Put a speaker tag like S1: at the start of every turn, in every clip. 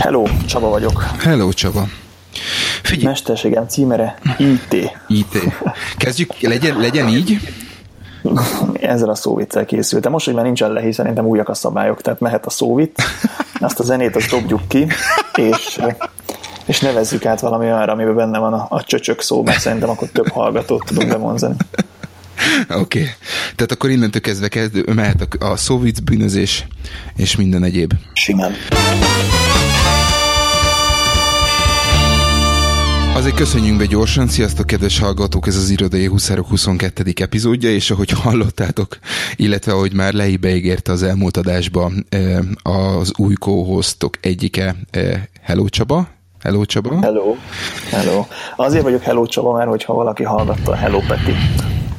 S1: Hello, Csaba vagyok.
S2: Hello, Csaba.
S1: Figyelj. Mesterségem címere IT.
S2: IT. Kezdjük, legyen, legyen így?
S1: Ezzel a szóviccel készültem. Most, hogy már nincsen lehi, szerintem újak a szabályok, tehát mehet a szóvic, azt a zenét azt dobjuk ki, és, és nevezzük át valami olyanra, amiben benne van a, a csöcsök szó, mert szerintem akkor több hallgatót tudunk bemondani.
S2: Oké. Okay. Tehát akkor innentől kezdve kezdő, mehet a, a szóvic, bűnözés és minden egyéb.
S1: Simán.
S2: Azért köszönjünk be gyorsan, sziasztok kedves hallgatók, ez az Irodai Huszárok 22. epizódja, és ahogy hallottátok, illetve ahogy már Lei beígérte az elmúlt adásba az új co egyike, Hello Csaba, Hello Csaba.
S1: Hello. Hello. Azért vagyok Hello Csaba, mert hogyha valaki hallgatta a Hello Peti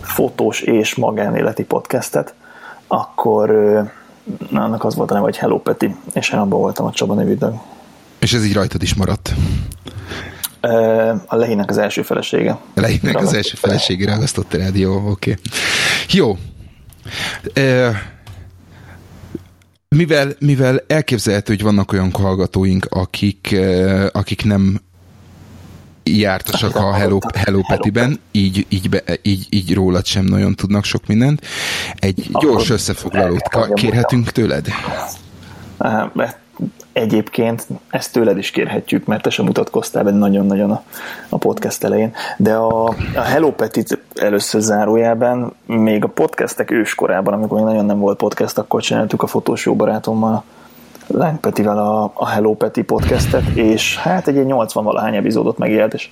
S1: fotós és magánéleti podcastet, akkor na, annak az volt a neve, hogy Hello Peti, és én abban voltam a Csaba nevű
S2: És ez így rajtad is maradt.
S1: A Lehinek az első felesége.
S2: A Lehinek az első felesége ragasztott rád, jó, oké. Okay. Jó. Mivel, mivel elképzelhető, hogy vannak olyan hallgatóink, akik, akik nem jártasak a Hello, Hello Petiben, így, így, be, így, így rólad sem nagyon tudnak sok mindent. Egy gyors összefoglalót kérhetünk tőled?
S1: Egyébként ezt tőled is kérhetjük, mert te sem mutatkoztál be nagyon-nagyon a, a podcast elején, de a, a Hello Petit először zárójában, még a podcastek őskorában, amikor még nagyon nem volt podcast, akkor csináltuk a fotós jó barátommal, Lány Petivel a, a Hello Peti podcastet, és hát egy 80 valahány epizódot megélt, és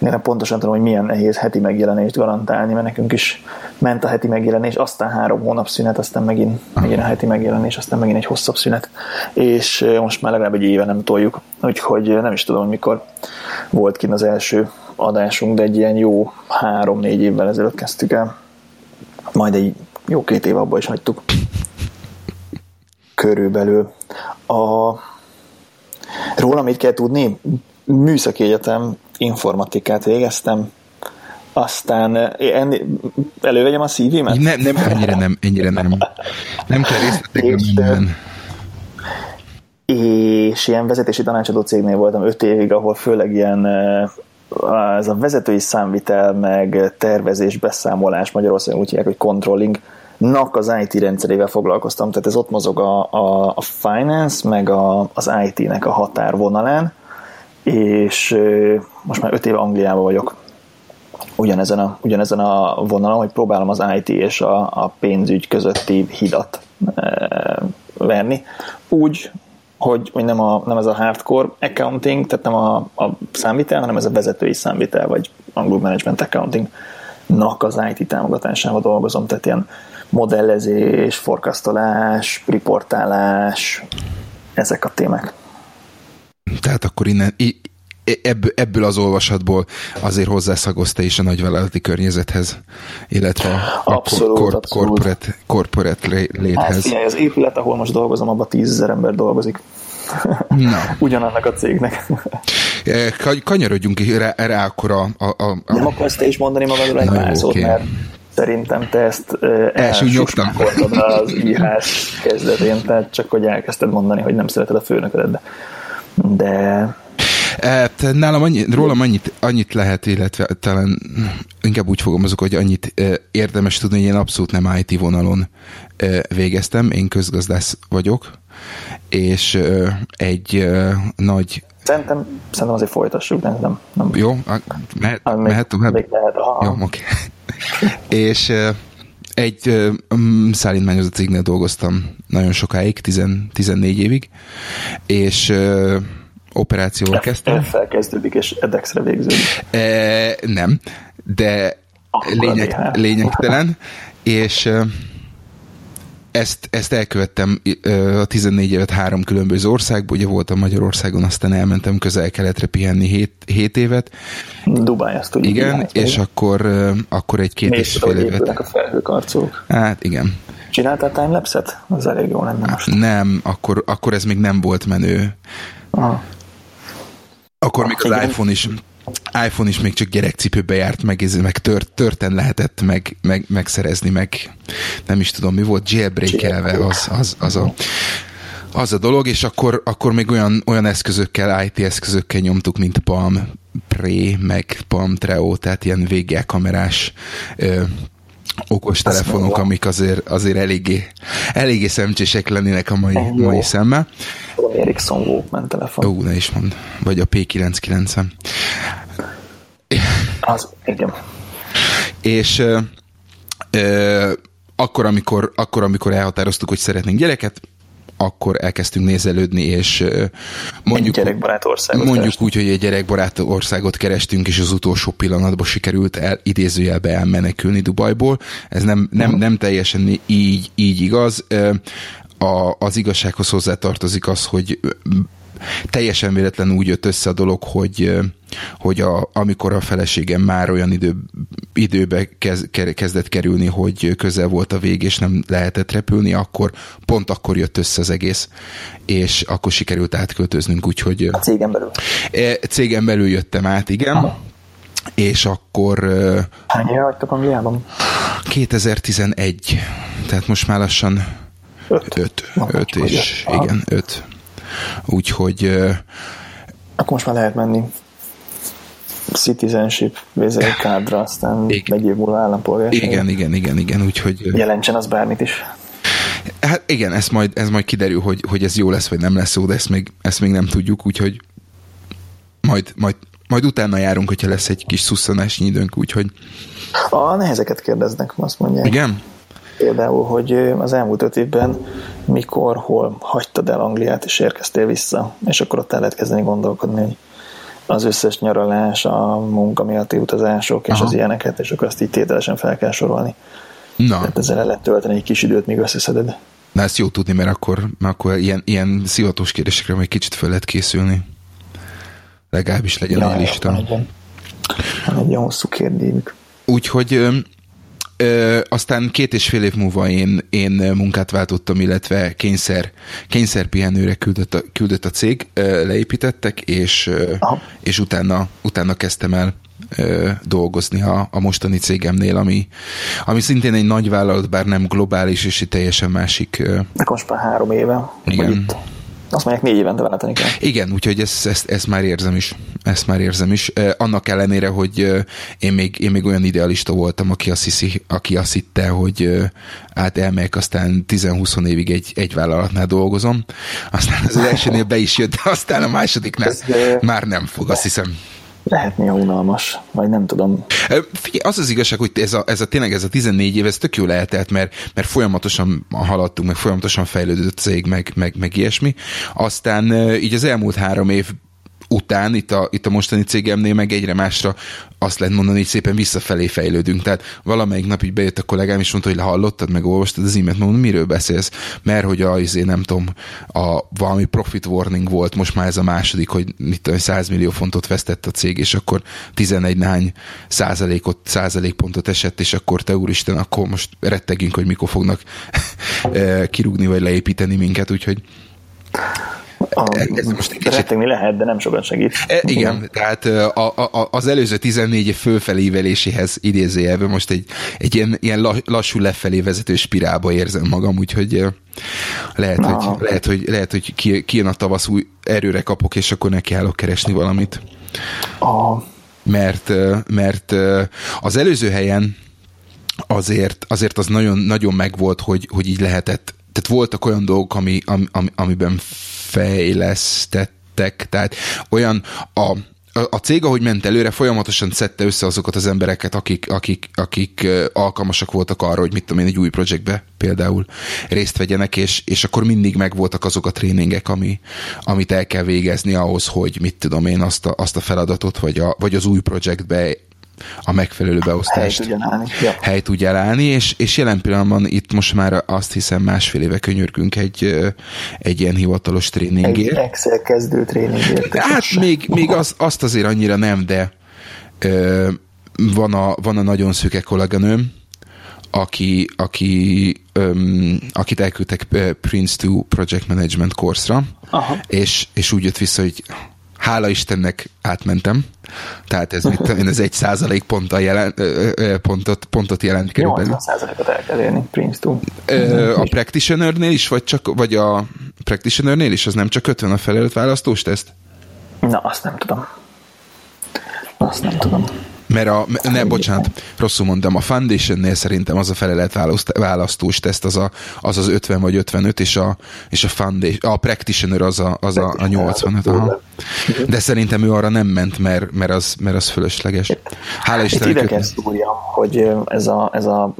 S1: én pontosan tudom, hogy milyen nehéz heti megjelenést garantálni, mert nekünk is ment a heti megjelenés, aztán három hónap szünet, aztán megint, megint a heti megjelenés, aztán megint egy hosszabb szünet, és most már legalább egy éve nem toljuk, úgyhogy nem is tudom, mikor volt kint az első adásunk, de egy ilyen jó három-négy évvel ezelőtt kezdtük el, majd egy jó két év abban is hagytuk körülbelül. A, róla mit kell tudni? Műszaki egyetem informatikát végeztem, aztán eh, elővegyem a szívimet?
S2: Nem, nem, ennyire nem, ennyire nem. Nem kell részletekben
S1: és ilyen vezetési tanácsadó cégnél voltam öt évig, ahol főleg ilyen eh, ez a vezetői számvitel, meg tervezés, beszámolás, Magyarországon úgy hívják, hogy controlling, nak az IT rendszerével foglalkoztam, tehát ez ott mozog a, a, a finance, meg a, az IT-nek a határvonalán, és most már öt éve Angliában vagyok ugyanezen a, ugyanezen a vonalon, hogy próbálom az IT és a, a pénzügy közötti hidat e, verni. Úgy, hogy, hogy nem, a, nem ez a hardcore accounting, tehát nem a, a számvitel, hanem ez a vezetői számvitel, vagy angol management accounting nak az IT támogatásával dolgozom, tehát ilyen modellezés, forkasztolás, riportálás, ezek a témák.
S2: Tehát akkor innen, ebből, ebből az olvasatból azért hozzászagozta is a nagyvállalati környezethez, illetve a
S1: abszolút, kor, abszolút.
S2: corporate, corporate léthez. Hát,
S1: figyelj, az épület, ahol most dolgozom, abban tízezer ember dolgozik. Na. Ugyanannak a cégnek.
S2: Kanyarodjunk rá, rá akkor a... a, a, a...
S1: Nem akarsz te is mondani magadról egy pár szót, okay. mert szerintem te ezt
S2: elsúnyogtad
S1: az írás kezdetén, tehát csak hogy elkezdted mondani, hogy nem szereted a főnöködet, de, de
S2: Hát, nálam annyi, rólam annyit, annyit lehet, illetve talán inkább úgy fogalmazok, hogy annyit érdemes tudni, hogy én abszolút nem IT vonalon végeztem, én közgazdász vagyok, és egy nagy
S1: Szerintem, szerintem azért folytassuk, de nem. nem.
S2: Jó, mehet, ah, mehet tovább? Még lehet, Jó, oké. Okay. és egy um, szállítmányozó cégnél dolgoztam nagyon sokáig, 10, 14 évig, és uh, operációval kezdtem.
S1: Felkezdődik, és edexre végződik.
S2: E, nem, de lényeg, lényegtelen, és uh, ezt, ezt elkövettem a 14 évet három különböző országból, ugye voltam Magyarországon, aztán elmentem közel-keletre pihenni 7, 7 évet.
S1: Dubáj, azt tudjuk.
S2: Igen, és vagy? akkor, akkor egy-két és fél évet.
S1: a felhőkarcolók.
S2: Hát igen.
S1: Csináltál timelapse-et? Az elég jó lenne most.
S2: Nem, akkor, akkor ez még nem volt menő. Aha. Akkor még az iPhone is iPhone is még csak gyerekcipőbe járt, meg, meg tört, törten lehetett meg, meg, megszerezni, meg nem is tudom, mi volt, jailbreak. elve, az, az, az, a, Az a dolog, és akkor, akkor még olyan, olyan eszközökkel, IT eszközökkel nyomtuk, mint Palm Pre, meg Palm Treo, tehát ilyen végelkamerás ö, okos telefonok, amik azért, azért eléggé, eléggé szemcsések lennének a mai, Jó. mai szemmel.
S1: Ericsson Walkman telefon.
S2: Ó, ne is mond. Vagy a P990.
S1: Az, igen.
S2: És ö, ö, akkor, amikor, akkor, amikor elhatároztuk, hogy szeretnénk gyereket, akkor elkezdtünk nézelődni, és mondjuk,
S1: egy gyerekbarát országot
S2: mondjuk kerestünk. úgy, hogy egy gyerekbarát országot kerestünk, és az utolsó pillanatban sikerült el, idézőjelbe elmenekülni Dubajból. Ez nem, nem, nem teljesen így, így igaz. A, az igazsághoz hozzátartozik az, hogy teljesen véletlen úgy jött össze a dolog, hogy, hogy a, amikor a feleségem már olyan idő, időbe kez, kezdett kerülni, hogy közel volt a vég, és nem lehetett repülni, akkor pont akkor jött össze az egész, és akkor sikerült átköltöznünk, úgyhogy...
S1: A cégen belül?
S2: E, cégen belül jöttem át, igen. Aha. És akkor...
S1: Hány éve vagytok Angliában?
S2: 2011. Tehát most már lassan 5 öt, öt és igen, 5. Úgyhogy...
S1: Akkor most már lehet menni citizenship kádra, aztán igen. egy év múlva állampolgár.
S2: Igen, igen, igen, igen, úgyhogy...
S1: Jelentsen az bármit is.
S2: Hát igen, ez majd, ez majd kiderül, hogy, hogy ez jó lesz, vagy nem lesz jó, de ezt még, ezt még nem tudjuk, úgyhogy majd, majd, majd utána járunk, hogyha lesz egy kis szusszanásnyi időnk, úgyhogy...
S1: A nehezeket kérdeznek, azt mondják.
S2: Igen?
S1: Például, hogy az elmúlt öt évben mikor, hol hagytad el Angliát, és érkeztél vissza, és akkor ott el lehet kezdeni gondolkodni, hogy az összes nyaralás, a munka miatti utazások, és Aha. az ilyeneket, és akkor azt így tételesen fel kell sorolni. Na. Tehát ezzel el lehet tölteni egy kis időt, míg összeszeded.
S2: Na ezt jó tudni, mert akkor, mert akkor ilyen, ilyen szivatós kérdésekre majd kicsit fel lehet készülni. Legalábbis legyen ja, egy lista. Van egy,
S1: van egy hosszú kérdésük.
S2: Úgyhogy Ö, aztán két és fél év múlva én, én munkát váltottam, illetve kényszer, kényszer pihenőre küldött a, küldött a cég, ö, leépítettek, és, és utána, utána kezdtem el ö, dolgozni a, a mostani cégemnél, ami, ami szintén egy nagy vállalat, bár nem globális, és egy teljesen másik. Ö,
S1: most már három éve.
S2: Igen. Itt
S1: azt mondják, négy évente váltani kell.
S2: Igen, úgyhogy ezt, ezt, ezt már érzem is. Ezt már érzem is. Annak ellenére, hogy én még, én még olyan idealista voltam, aki azt, hiszi, aki azt hitte, hogy át elmegyek, aztán 10-20 évig egy, egy vállalatnál dolgozom. Aztán az elsőnél be is jött, de aztán a másodiknál ez, már nem fog, azt hiszem
S1: lehet néha unalmas, vagy nem tudom.
S2: Figyelj, az az igazság, hogy ez a, ez a tényleg ez a 14 év, ez tök jó lehetett, mert, mert folyamatosan haladtunk, meg folyamatosan fejlődött cég, meg, meg, meg ilyesmi. Aztán így az elmúlt három év után itt a, itt a mostani cégemnél meg egyre másra azt lehet mondani, hogy szépen visszafelé fejlődünk. Tehát valamelyik nap így bejött a kollégám, és mondta, hogy lehallottad, meg olvastad az e-mailt, mondom, miről beszélsz? Mert hogy a, azért nem tudom, a valami profit warning volt, most már ez a második, hogy mit tudom, 100 millió fontot vesztett a cég, és akkor 11 nány százalékot, százalékpontot esett, és akkor te úristen, akkor most rettegünk, hogy mikor fognak eh, kirúgni, vagy leépíteni minket, úgyhogy
S1: a, ez most egy kicsit... lehet, de nem sokat segít.
S2: E, igen, tehát a, a, az előző 14 év fölfeléveléséhez idézőjelben most egy, egy ilyen, ilyen lassú lefelé vezető spirálba érzem magam, úgyhogy lehet, hogy, lehet, hogy, lehet, hogy ki, kijön a tavasz, új erőre kapok, és akkor neki állok keresni valamit.
S1: A...
S2: Mert, mert az előző helyen azért, azért az nagyon, nagyon megvolt, hogy, hogy így lehetett tehát voltak olyan dolgok, ami, ami, amiben fejlesztettek, tehát olyan a, a cég, ahogy ment előre, folyamatosan szedte össze azokat az embereket, akik, akik, akik alkalmasak voltak arra, hogy mit tudom én, egy új projektbe például részt vegyenek, és, és akkor mindig megvoltak azok a tréningek, ami, amit el kell végezni ahhoz, hogy mit tudom én, azt a, azt a feladatot, vagy, a, vagy az új projektbe a megfelelő beosztást
S1: hely tudja állni, ja.
S2: állni és, és jelen pillanatban itt most már azt hiszem másfél éve könyörgünk egy, egy ilyen hivatalos tréningért.
S1: Egy Excel kezdő tréningért.
S2: Hát még, még az, azt azért annyira nem, de ö, van, a, van a nagyon szüke kolléganőm, aki, aki, öm, akit elküldtek Prince 2 Project Management course-ra, és, és úgy jött vissza, hogy hála Istennek átmentem, tehát ez, mit én, ez egy százalék ponttal jelen, pontot, pontot jelent
S1: körülbelül. 80 százalékot el kell érni, Prince 2.
S2: A practitioner-nél is, vagy csak, vagy a practitionernél is? Az nem csak 50 a felelőtt választós teszt?
S1: Na, azt nem tudom. Azt nem tudom.
S2: Mert a, ne, bocsánat, rosszul mondtam, a Foundation-nél szerintem az a felelet választós teszt, az, a, az az 50 vagy 55, és a, és a, foundation, a Practitioner az a, az a, a 85. Aha. De szerintem ő arra nem ment, mert, mert, az, mert az fölösleges.
S1: Hála Istennek. Itt ide szúrjam, hogy ez a, ez a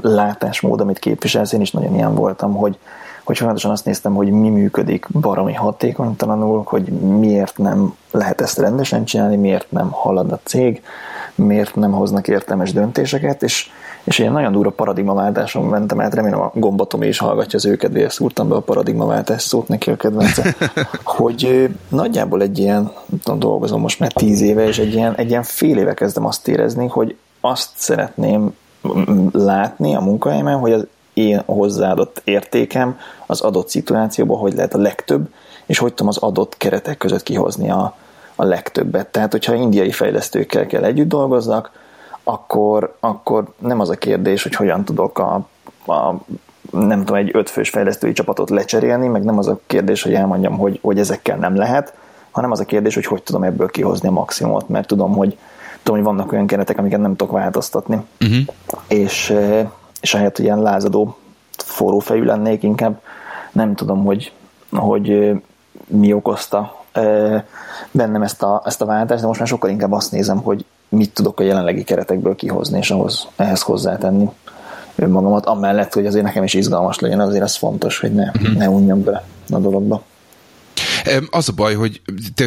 S1: látásmód, amit képviselsz, én is nagyon ilyen voltam, hogy hogy folyamatosan azt néztem, hogy mi működik baromi hatékonytalanul, hogy miért nem lehet ezt rendesen csinálni, miért nem halad a cég, miért nem hoznak értelmes döntéseket, és, és ilyen nagyon durva paradigmaváltáson mentem át, remélem a gombatom is hallgatja az őkedvéért, szúrtam be a paradigmaváltás szót neki a kedvence, hogy nagyjából egy ilyen, tudom, dolgozom most már tíz éve, és egy ilyen, egy ilyen fél éve kezdem azt érezni, hogy azt szeretném látni a munkahelyemen, hogy az én hozzáadott értékem az adott szituációban, hogy lehet a legtöbb, és hogy tudom az adott keretek között kihozni a, a legtöbbet. Tehát, hogyha indiai fejlesztőkkel kell együtt dolgozzak, akkor, akkor nem az a kérdés, hogy hogyan tudok a, a nem tudom, egy ötfős fejlesztői csapatot lecserélni, meg nem az a kérdés, hogy elmondjam, hogy, hogy ezekkel nem lehet, hanem az a kérdés, hogy hogy tudom ebből kihozni a maximumot, mert tudom, hogy, tudom, hogy vannak olyan keretek, amiket nem tudok változtatni. Uh-huh. És, eh, és ahelyett, hogy ilyen lázadó forró fejű lennék, inkább nem tudom, hogy, hogy mi okozta bennem ezt a, ezt a váltást, de most már sokkal inkább azt nézem, hogy mit tudok a jelenlegi keretekből kihozni, és ahhoz, ehhez hozzátenni önmagamat, amellett, hogy azért nekem is izgalmas legyen, azért ez fontos, hogy ne, uh-huh. ne unjam be a dologba.
S2: Az a baj, hogy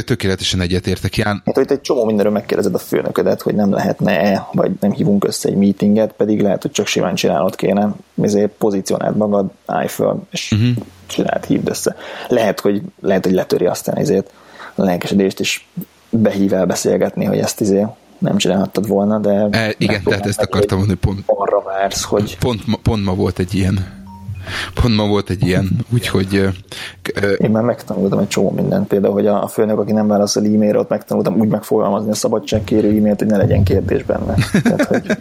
S2: tökéletesen egyetértek, Ján.
S1: Hát, hogy egy csomó mindenről megkérdezed a főnöködet, hogy nem lehetne-e, vagy nem hívunk össze egy meetinget, pedig lehet, hogy csak simán csinálod kéne. Ezért pozícionáld magad, állj föl, és uh-huh. csináld, hívd össze. Lehet, hogy, lehet, hogy letöri aztán ezért a lelkesedést is behív el beszélgetni, hogy ezt izé nem csinálhattad volna, de...
S2: E, igen, tehát ezt akartam mondani, pont,
S1: arra vársz, hogy...
S2: Pont, pont ma volt egy ilyen Pont ma volt egy ilyen, úgyhogy...
S1: Én már megtanultam egy csomó mindent, például, hogy a főnök, aki nem válaszol e-mailre, ott megtanultam úgy megfogalmazni a szabadságkérő e-mailt, hogy ne legyen kérdés benne. Tehát, hogy,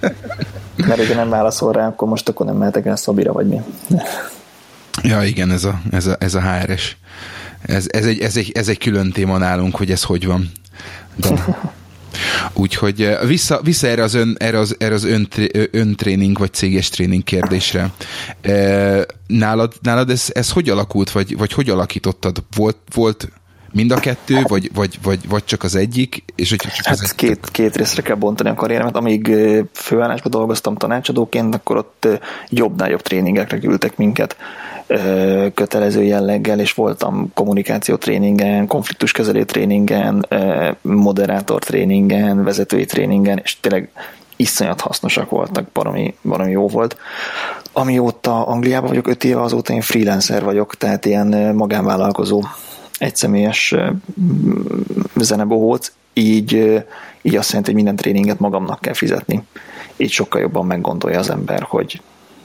S1: mert hogyha nem válaszol rá, akkor most akkor nem mehetek el Szabira, vagy mi.
S2: Ja, igen, ez a, ez a, ez a HRS. Ez, ez, egy, ez, egy, ez egy külön téma nálunk, hogy ez hogy van. De, Úgyhogy eh, vissza, vissza erre az, ön, erre az, erre az ön, öntréning vagy céges tréning kérdésre. Eh, nálad, nálad ez, ez hogy alakult, vagy, vagy hogy alakítottad? Volt, volt mind a kettő, vagy, vagy, vagy, vagy csak az egyik? És hogy csak
S1: hát
S2: az
S1: két, két részre kell bontani a karrieremet. Amíg főállásban dolgoztam tanácsadóként, akkor ott jobbnál jobb tréningekre küldtek minket kötelező jelleggel, és voltam kommunikáció tréningen, konfliktuskezelő tréningen, moderátor tréningen, vezetői tréningen, és tényleg iszonyat hasznosak voltak, baromi, baromi jó volt. Amióta Angliában vagyok, öt éve, azóta én freelancer vagyok, tehát ilyen magánvállalkozó, egyszemélyes zenebohóc, így, így azt jelenti, hogy minden tréninget magamnak kell fizetni. Így sokkal jobban meggondolja az ember, hogy,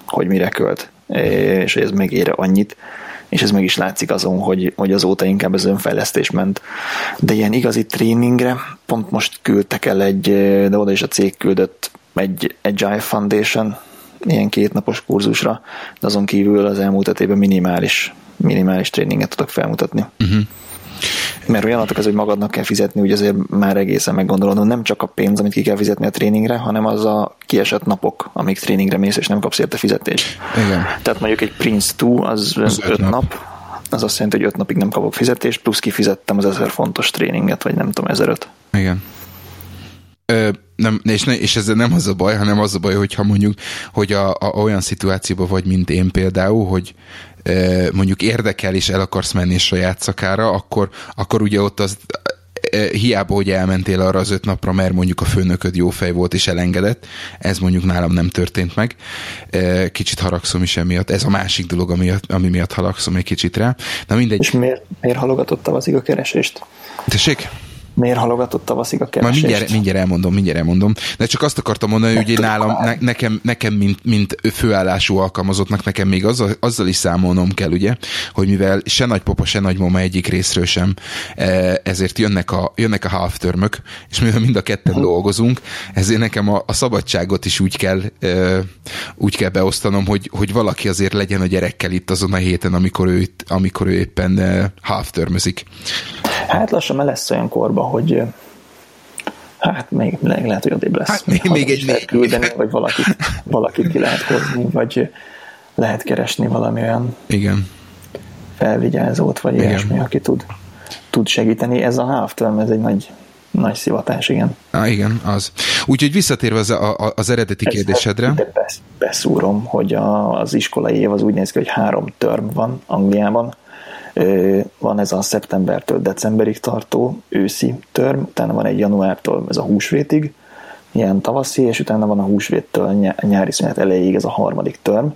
S1: hogy mire költ és hogy ez megére annyit, és ez meg is látszik azon, hogy, hogy azóta inkább az önfejlesztés ment. De ilyen igazi tréningre pont most küldtek el egy, de oda is a cég küldött egy Agile Foundation, ilyen kétnapos kurzusra, de azon kívül az elmúlt évben minimális, minimális tréninget tudok felmutatni. Uh-huh. Mert olyanatok ez, hogy magadnak kell fizetni, úgy azért már egészen meggondolod, nem csak a pénz, amit ki kell fizetni a tréningre, hanem az a kiesett napok, amíg tréningre mész, és nem kapsz érte fizetést.
S2: Igen.
S1: Tehát mondjuk egy Prince 2, az, az öt, öt nap. nap, az azt jelenti, hogy öt napig nem kapok fizetést, plusz kifizettem az ezer fontos tréninget, vagy nem tudom, ezeröt.
S2: Igen. Ö, nem, és, ne, és ez nem az a baj, hanem az a baj, hogyha mondjuk, hogy a, a, olyan szituációban vagy, mint én például, hogy mondjuk érdekel és el akarsz menni saját szakára, akkor, akkor ugye ott az hiába, hogy elmentél arra az öt napra, mert mondjuk a főnököd jó fej volt és elengedett, ez mondjuk nálam nem történt meg. Kicsit haragszom is emiatt. Ez a másik dolog, ami, ami miatt haragszom egy kicsit rá. Na mindegy.
S1: És miért, miért halogatottam az keresést?
S2: Tessék?
S1: Miért halogatott tavaszig a
S2: keresést? Majd mindjárt, mindjárt elmondom, mindjárt elmondom. De csak azt akartam mondani, hogy én nálam, ne, nekem, nekem mint, mint főállású alkalmazottnak, nekem még azzal, azzal is számolnom kell, ugye, hogy mivel se nagypapa, se nagymama egyik részről sem, e, ezért jönnek a, jönnek a half termök, és mivel mind a ketten uh-huh. dolgozunk, ezért nekem a, a szabadságot is úgy kell, e, úgy kell beosztanom, hogy, hogy valaki azért legyen a gyerekkel itt azon a héten, amikor ő, amikor ő éppen e, half termözik.
S1: Hát lassan már lesz olyan korba, hogy hát még lehet, hogy odébb lesz. Hát
S2: még, még egy
S1: lehet küldeni, vagy valakit, valakit ki lehet hozni, vagy lehet keresni valami olyan
S2: Igen.
S1: felvigyázót, vagy igen. ilyesmi, aki tud, tud segíteni. Ez a half ez egy nagy, nagy szivatás, igen.
S2: Ah, igen, az. Úgyhogy visszatérve az, a, az eredeti ez kérdésedre.
S1: Besz, beszúrom, hogy a, az iskolai év az úgy néz ki, hogy három term van Angliában, van ez a szeptembertől decemberig tartó őszi törm, utána van egy januártól ez a húsvétig, ilyen tavaszi, és utána van a húsvéttől nyári szünet elejéig ez a harmadik törm,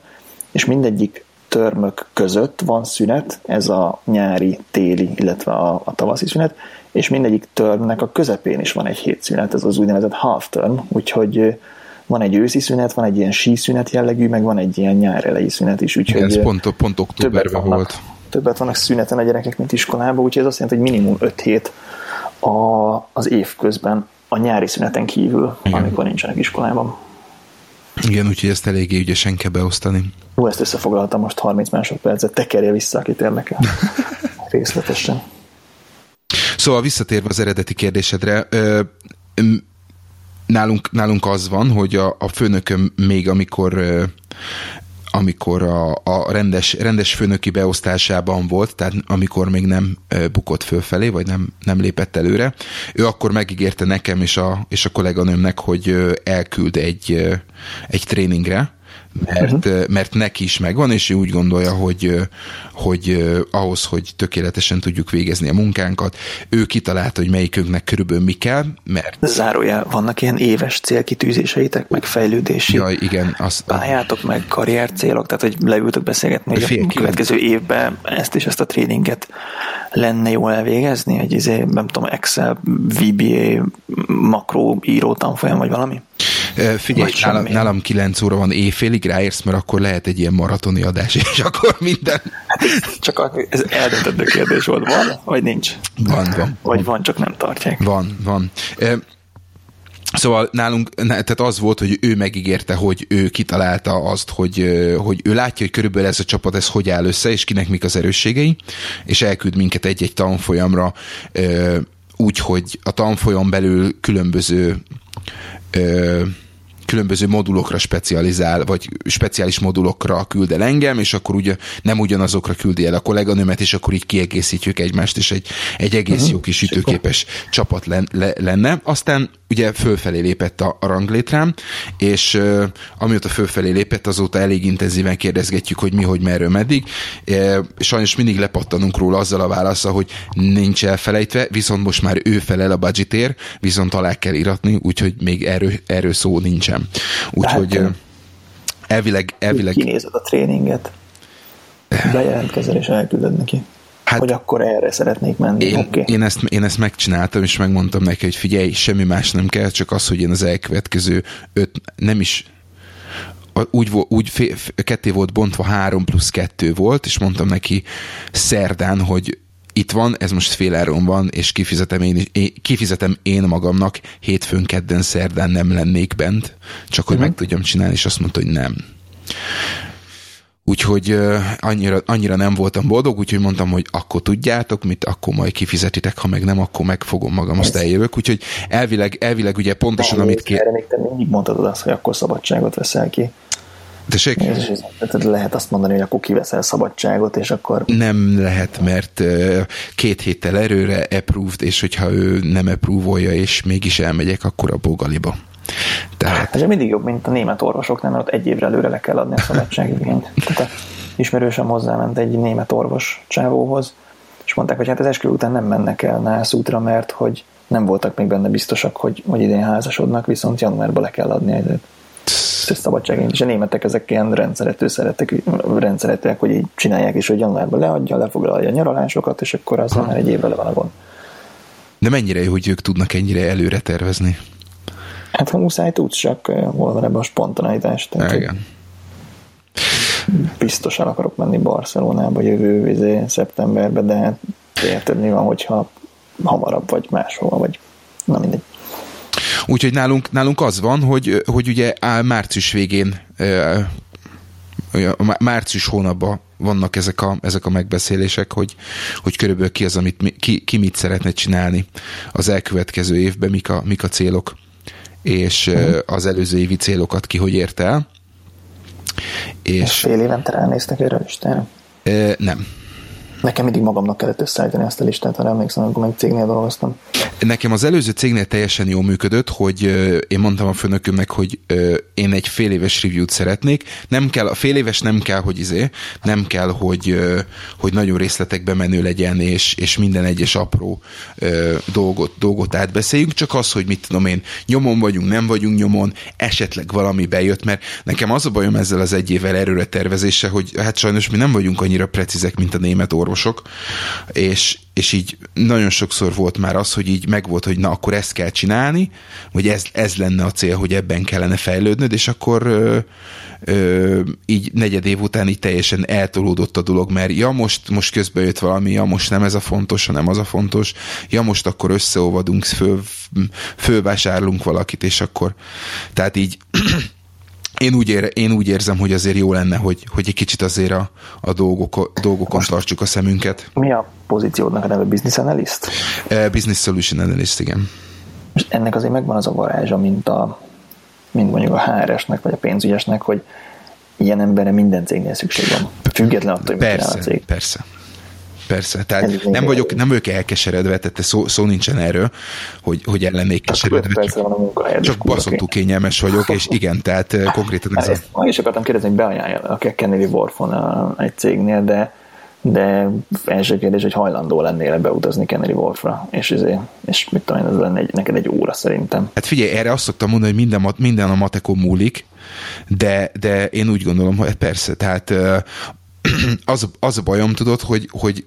S1: és mindegyik törmök között van szünet, ez a nyári, téli, illetve a, a tavaszi szünet, és mindegyik törmnek a közepén is van egy hétszünet, ez az úgynevezett half term, úgyhogy van egy őszi szünet, van egy ilyen síszünet jellegű, meg van egy ilyen nyár elejé szünet is. Úgyhogy
S2: ez pont, pont októberben volt
S1: többet vannak szüneten a gyerekek, mint iskolában, úgyhogy ez azt jelenti, hogy minimum 5 hét a, az év közben a nyári szüneten kívül, Igen. amikor nincsenek iskolában.
S2: Igen, úgyhogy ezt eléggé ügyesen kell beosztani.
S1: Ó, ezt összefoglaltam most 30 másodpercet, tekerje vissza, akit érdekel részletesen.
S2: Szóval visszatérve az eredeti kérdésedre, ö, nálunk, nálunk az van, hogy a, a főnököm még amikor ö, amikor a, a rendes, rendes főnöki beosztásában volt, tehát amikor még nem bukott fölfelé, vagy nem, nem lépett előre, ő akkor megígérte nekem és a, és a kolléganőmnek, hogy elküld egy, egy tréningre, mert, uh-huh. mert neki is megvan, és ő úgy gondolja, hogy, hogy ahhoz, hogy tökéletesen tudjuk végezni a munkánkat, ő kitalálta, hogy melyikünknek körülbelül mi kell, mert...
S1: Zárójel, vannak ilyen éves célkitűzéseitek, meg fejlődési
S2: Jaj, igen, azt,
S1: pályátok, meg karrier célok, tehát hogy leültök beszélgetni, hogy fél, a következő évben ezt és ezt a tréninget lenne jó elvégezni, egy izé, nem tudom, Excel, VBA, makro író tanfolyam, vagy valami?
S2: Figyelj, nálam, nálam 9 óra van éjfélig, ráérsz, mert akkor lehet egy ilyen maratoni adás, és akkor minden...
S1: Hát csak ez eldöntött kérdés volt, van, vagy nincs?
S2: Van, van.
S1: Vagy van, csak nem tartják.
S2: Van, van. Szóval nálunk, tehát az volt, hogy ő megígérte, hogy ő kitalálta azt, hogy, hogy ő látja, hogy körülbelül ez a csapat ez hogy áll össze, és kinek mik az erősségei, és elküld minket egy-egy tanfolyamra, úgy, hogy a tanfolyam belül különböző különböző modulokra specializál, vagy speciális modulokra küld el engem, és akkor ugye nem ugyanazokra küldi el a kolléganőmet, és akkor így kiegészítjük egymást, és egy, egy egész uh-huh. jó kis ütőképes csapat len, le, lenne. Aztán ugye fölfelé lépett a, a ranglétrám, és amióta fölfelé lépett, azóta elég intenzíven kérdezgetjük, hogy mi, hogy merről, meddig. Sajnos mindig lepattanunk róla azzal a válasza, hogy nincs elfelejtve, viszont most már ő felel a budgetért, viszont alá kell iratni, úgyhogy még erről, erről szó nincsen. Úgyhogy uh, elvileg... elvileg...
S1: Kinézed a tréninget, bejelentkezel és elküldöd neki. Hát, hogy akkor erre szeretnék menni.
S2: Én,
S1: okay.
S2: én, ezt, én ezt megcsináltam, és megmondtam neki, hogy figyelj, semmi más nem kell, csak az, hogy én az elkövetkező öt, nem is úgy, úgy fé, ketté volt bontva, három plusz kettő volt, és mondtam neki szerdán, hogy itt van, ez most féláron van, és kifizetem én, én, kifizetem én magamnak, hétfőn, kedden, szerdán nem lennék bent, csak hogy uh-huh. meg tudjam csinálni, és azt mondta, hogy nem. Úgyhogy annyira, annyira nem voltam boldog, úgyhogy mondtam, hogy akkor tudjátok, mit, akkor majd kifizetitek, ha meg nem, akkor megfogom magam, azt eljövök. Úgyhogy elvileg, elvileg ugye pontosan, amit
S1: ki... Erre még te mindig mondhatod azt, hogy akkor szabadságot veszel ki.
S2: Tessék?
S1: Tehát lehet azt mondani, hogy akkor kiveszel szabadságot, és akkor...
S2: Nem lehet, mert két héttel erőre approved, és hogyha ő nem approvolja, és mégis elmegyek, akkor a bogaliba.
S1: Tehát... Ez mindig jobb, mint a német orvosoknál, mert ott egy évre előre le kell adni a szabadságigényt. Tehát ismerősem hozzáment egy német orvos csávóhoz, és mondták, hogy hát az eskü után nem mennek el nászútra, mert hogy nem voltak még benne biztosak, hogy, hogy idén házasodnak, viszont januárban le kell adni egy szabadságén. És a németek ezek ilyen rendszerető szeretek, rendszeretőek, hogy így csinálják, és hogy januárban leadja, lefoglalja a nyaralásokat, és akkor az már egy évvel van a gond.
S2: De mennyire jó, hogy ők tudnak ennyire előre tervezni?
S1: Hát ha muszáj tudsz, csak hol van ebben a spontanitás.
S2: Igen.
S1: Biztosan akarok menni Barcelonába jövő vizé, szeptemberbe, de hát érted mi van, hogyha hamarabb vagy máshol, vagy na mindegy.
S2: Úgyhogy nálunk, nálunk az van, hogy, hogy ugye áll március végén március hónapban vannak ezek a, ezek a megbeszélések, hogy, hogy körülbelül ki az, amit, ki, ki mit szeretne csinálni az elkövetkező évben, mik a, mik a célok, és uh-huh. az előző évi célokat ki hogy érte el.
S1: És, fél évente ránéztek erre a listára?
S2: Nem.
S1: Nekem mindig magamnak kellett összeállítani ezt a listát, ha emlékszem, amikor meg cégnél dolgoztam.
S2: Nekem az előző cégnél teljesen jól működött, hogy én mondtam a főnökömnek, hogy én egy fél éves review-t szeretnék. Nem kell, a fél éves nem kell, hogy izé, nem kell, hogy, hogy nagyon részletekbe menő legyen, és, és minden egyes apró dolgot, dolgot átbeszéljünk, csak az, hogy mit tudom én, nyomon vagyunk, nem vagyunk nyomon, esetleg valami bejött, mert nekem az a bajom ezzel az egy évvel erőre tervezése, hogy hát sajnos mi nem vagyunk annyira precízek, mint a német orvosok, és, és így nagyon sokszor volt már az, hogy így megvolt, hogy na akkor ezt kell csinálni, vagy ez, ez lenne a cél, hogy ebben kellene fejlődnöd, és akkor ö, ö, így negyed év után így teljesen eltolódott a dolog, mert ja most, most közben jött valami, ja most nem ez a fontos, hanem az a fontos, ja most akkor összeolvadunk, föl, fölvásárlunk valakit, és akkor tehát így én úgy, ér, én úgy érzem, hogy azért jó lenne, hogy, hogy egy kicsit azért a, a dolgok, dolgokon Most tartsuk a szemünket.
S1: Mi a pozíciódnak a neve? Business Analyst?
S2: Uh, business Solution Analyst, igen.
S1: És ennek azért megvan az a varázsa, mint, a, mint mondjuk a HR-esnek, vagy a pénzügyesnek, hogy ilyen emberre minden cégnél szükség van. Független attól, hogy
S2: persze, a cég. Persze, Persze, tehát nem vagyok, nem vagyok elkeseredve, tehát szó, szó nincsen erről, hogy, hogy ellennék keseredve. Csak, csak baszontú kényelmes vagyok, és igen, tehát konkrétan
S1: ez hát, a... is akartam kérdezni, hogy beajánlja a Kennedy Worfon egy cégnél, de de első kérdés, hogy hajlandó lennél beutazni Kennedy Wolfra, és, ezért, és mit tudom én, ez lenne egy, neked egy óra szerintem.
S2: Hát figyelj, erre azt szoktam mondani, hogy minden, minden a matekon múlik, de, de én úgy gondolom, hogy persze, tehát az, az a bajom, tudod, hogy, hogy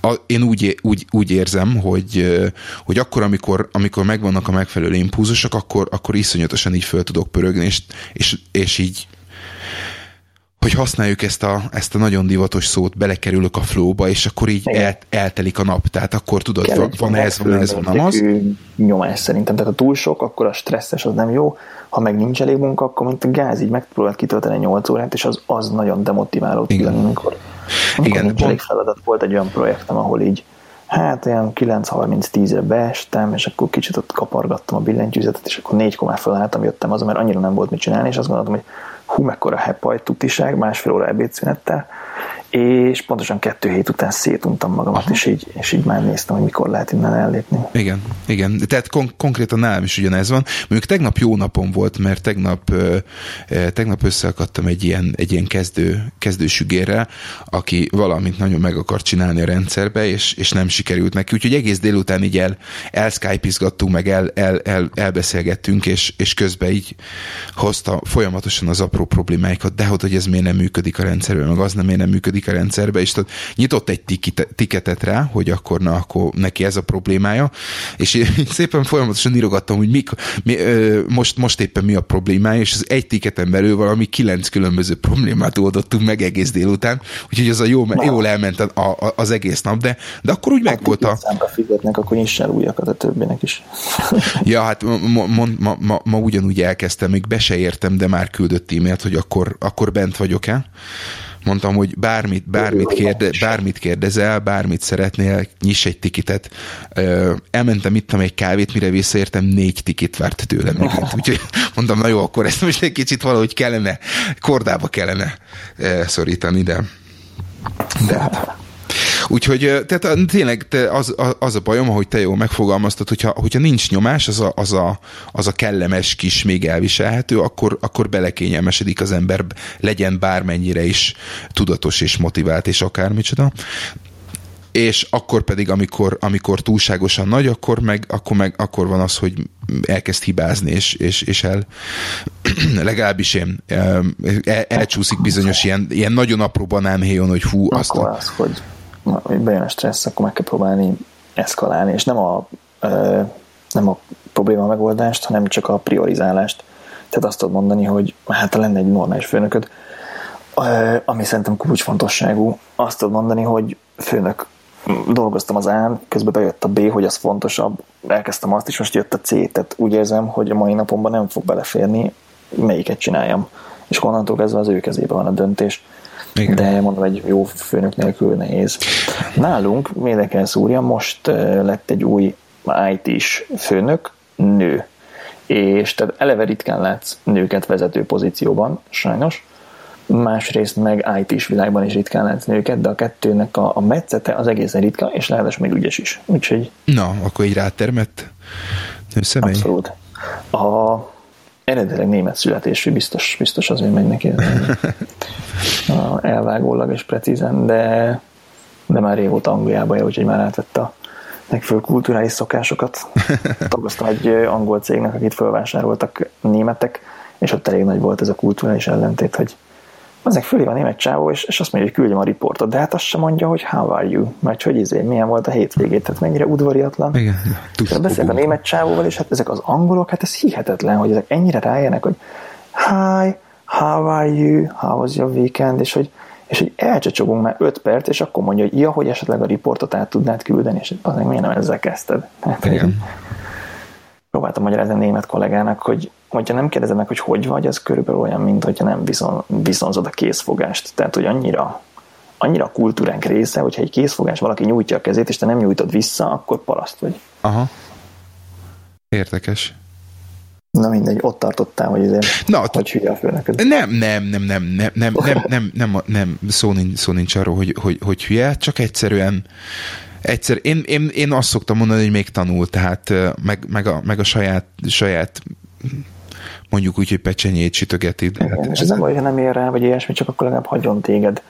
S2: a, én úgy, úgy, úgy érzem, hogy, hogy akkor, amikor, amikor megvannak a megfelelő impulzusok, akkor, akkor iszonyatosan így föl tudok pörögni, és, és, és így hogy használjuk ezt a, ezt a nagyon divatos szót, belekerülök a flowba, és akkor így el, eltelik a nap. Tehát akkor tudod, Kell, van, van ez, van ez, van az.
S1: Nyomás szerintem. Tehát ha túl sok, akkor a stresszes az nem jó. Ha meg nincs elég munka, akkor mint a gáz, így megpróbálod kitölteni 8 órát, és az, az nagyon demotiváló tud lenni, amikor, amikor Igen, nincs elég feladat. Volt egy olyan projektem, ahol így hát olyan 9.30-10-re beestem, és akkor kicsit ott kapargattam a billentyűzetet, és akkor négykor már felálltam, jöttem az, mert annyira nem volt mit csinálni, és azt gondoltam, hogy hú, mekkora hepaj tutiság, másfél óra ebédszünettel, és pontosan kettő hét után szétuntam magamat, és így, és így már néztem, hogy mikor lehet innen ellépni.
S2: Igen, igen. Tehát kon- konkrétan nálam is ugyanez van. Mondjuk tegnap jó napom volt, mert tegnap, tegnap összeakadtam egy ilyen, egy ilyen kezdő, kezdősügérrel, aki valamit nagyon meg akar csinálni a rendszerbe, és, és nem sikerült neki. Úgyhogy egész délután így el, el skype meg el, el, el, elbeszélgettünk, és, és közben így hozta folyamatosan az apró problémáikat, de hogy ez miért nem működik a rendszerben, meg az nem miért nem működik működik a rendszerbe, és tehát nyitott egy tiketet rá, hogy akkor, na, akkor neki ez a problémája, és én szépen folyamatosan írogattam, hogy mik, mi, ö, most, most éppen mi a problémája, és az egy tiketen belül valami kilenc különböző problémát oldottunk meg egész délután, úgyhogy az a jó, jól elment a, a, az egész nap, de, de akkor úgy meg volt a...
S1: Számra fizetnek, akkor nyissál újakat a többinek is.
S2: ja, hát ma, ma, ma, ma, ma ugyanúgy elkezdtem, még be se értem, de már küldött e-mailt, hogy akkor, akkor bent vagyok-e mondtam, hogy bármit, bármit, kérde, bármit kérdezel, bármit szeretnél, nyiss egy tikitet. Elmentem, ittam egy kávét, mire visszaértem, négy tikit várt tőlem megint. Úgyhogy mondtam, na jó, akkor ezt most egy kicsit valahogy kellene, kordába kellene szorítani, de de Úgyhogy tehát tényleg az, az a bajom, ahogy te jól megfogalmaztad, hogyha, hogyha nincs nyomás, az a, az, a, az a kellemes kis még elviselhető, akkor, akkor belekényelmesedik az ember, legyen bármennyire is tudatos és motivált, és akármicsoda. És akkor pedig, amikor, amikor túlságosan nagy, akkor meg, akkor meg akkor van az, hogy elkezd hibázni, és, és, és el legalábbis én el, elcsúszik bizonyos ilyen, ilyen nagyon apró banánhéjon, hogy hú,
S1: azt... Akkor az, hogy hogy bejön a stressz, akkor meg kell próbálni eszkalálni, és nem a, nem a probléma megoldást, hanem csak a priorizálást. Tehát azt tudod mondani, hogy hát lenne egy normális főnököd, ami szerintem kulcsfontosságú. Azt tudod mondani, hogy főnök, dolgoztam az A, közben bejött a B, hogy az fontosabb, elkezdtem azt is, most jött a C, tehát úgy érzem, hogy a mai napomban nem fog beleférni, melyiket csináljam. És onnantól kezdve az ő kezében van a döntés. Igen. De mondom, egy jó főnök nélkül nehéz. Nálunk, miért kell szúrja, most lett egy új IT-s főnök, nő. És tehát eleve ritkán látsz nőket vezető pozícióban, sajnos. Másrészt meg IT-s világban is ritkán látsz nőket, de a kettőnek a, a metszete az egészen ritka, és ráadásul még ügyes is. Úgyhogy...
S2: Na, akkor így rátermett
S1: személy? Abszolút. A eredetileg német születésű, biztos, biztos azért megy neki elvágólag és precízen, de, de már régóta Angliában él, úgyhogy már átvette a megfelelő kulturális szokásokat. Tagoztam egy angol cégnek, akit felvásároltak németek, és ott elég nagy volt ez a kulturális ellentét, hogy ezek fölé van német csávó, és, és azt mondja, hogy küldjem a riportot, de hát azt sem mondja, hogy how are you, mert hogy izé, milyen volt a hétvégét, tehát mennyire udvariatlan. Igen. Beszélek a német csávóval, és hát ezek az angolok, hát ez hihetetlen, hogy ezek ennyire rájönnek, hogy hi, how are you, how was your weekend, és hogy, és hogy elcsacsogunk már 5 perc, és akkor mondja, hogy ja, hogy esetleg a riportot át tudnád küldeni, és azért miért nem ezzel kezdted? Hát, Igen. Próbáltam magyarázni a német kollégának, hogy hogyha nem kérdezem meg, hogy hogy vagy, az körülbelül olyan, mint hogyha nem viszon, viszonzod a készfogást. Tehát, hogy annyira, annyira a kultúránk része, hogyha egy készfogás valaki nyújtja a kezét, és te nem nyújtod vissza, akkor paraszt vagy.
S2: Aha. Érdekes.
S1: Na mindegy, ott tartottál, hogy azért, Na, hogy hülye a főnököd.
S2: Nem, nem, nem, nem, nem, nem, nem, nem, nem, nem, szó nincs, szó nincs arról, hogy, hogy, hogy hülye, csak egyszerűen egyszer, én, én, én azt szoktam mondani, hogy még tanul, tehát meg, meg, a, meg a saját, saját mondjuk úgy, hogy pecsenyét sütögeti.
S1: Igen, és ez nem baj, ha nem ér rá, vagy ilyesmi, csak akkor legalább hagyjon téged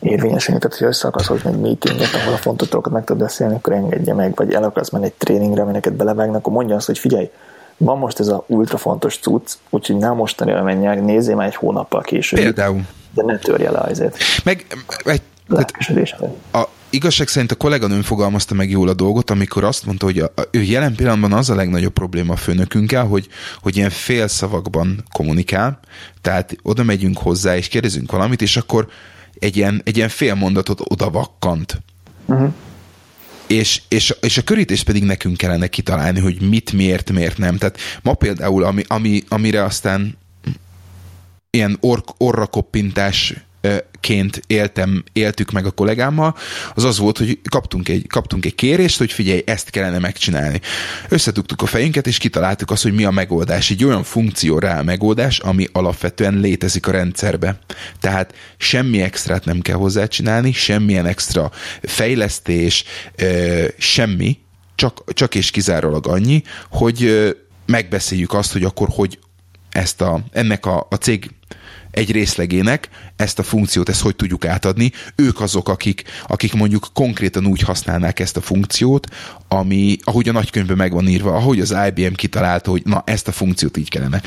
S1: érvényesülni, tehát hogy össze akarsz hozni egy meetinget, ahol a fontos dolgokat meg tudod beszélni, akkor engedje meg, vagy el akarsz menni egy tréningre, ami neked belevágnak, akkor mondja azt, hogy figyelj, van most ez a ultra fontos cucc, úgyhogy nem mostanra menj el, nézzél már egy hónappal később.
S2: Például.
S1: De ne törje le azért.
S2: Meg egy, a, igazság szerint a kolléganőm fogalmazta meg jól a dolgot, amikor azt mondta, hogy a, a, ő jelen pillanatban az a legnagyobb probléma a főnökünkkel, hogy, hogy ilyen félszavakban kommunikál, tehát oda megyünk hozzá, és kérdezünk valamit, és akkor egy ilyen, egy ilyen fél mondatot oda vakkant. Uh-huh és, és, és a körítést pedig nekünk kellene kitalálni, hogy mit, miért, miért nem. Tehát ma például, ami, ami, amire aztán ilyen or, orrakoppintás ként éltem, éltük meg a kollégámmal, az az volt, hogy kaptunk egy, kaptunk egy kérést, hogy figyelj, ezt kellene megcsinálni. Összetugtuk a fejünket, és kitaláltuk azt, hogy mi a megoldás. Egy olyan funkció rá a megoldás, ami alapvetően létezik a rendszerbe. Tehát semmi extrát nem kell hozzá csinálni, semmilyen extra fejlesztés, semmi, csak, csak és kizárólag annyi, hogy megbeszéljük azt, hogy akkor hogy ezt a, ennek a, a cég egy részlegének ezt a funkciót, ezt hogy tudjuk átadni. Ők azok, akik, akik mondjuk konkrétan úgy használnák ezt a funkciót, ami, ahogy a nagykönyvben meg van írva, ahogy az IBM kitalálta, hogy na, ezt a funkciót így kellene.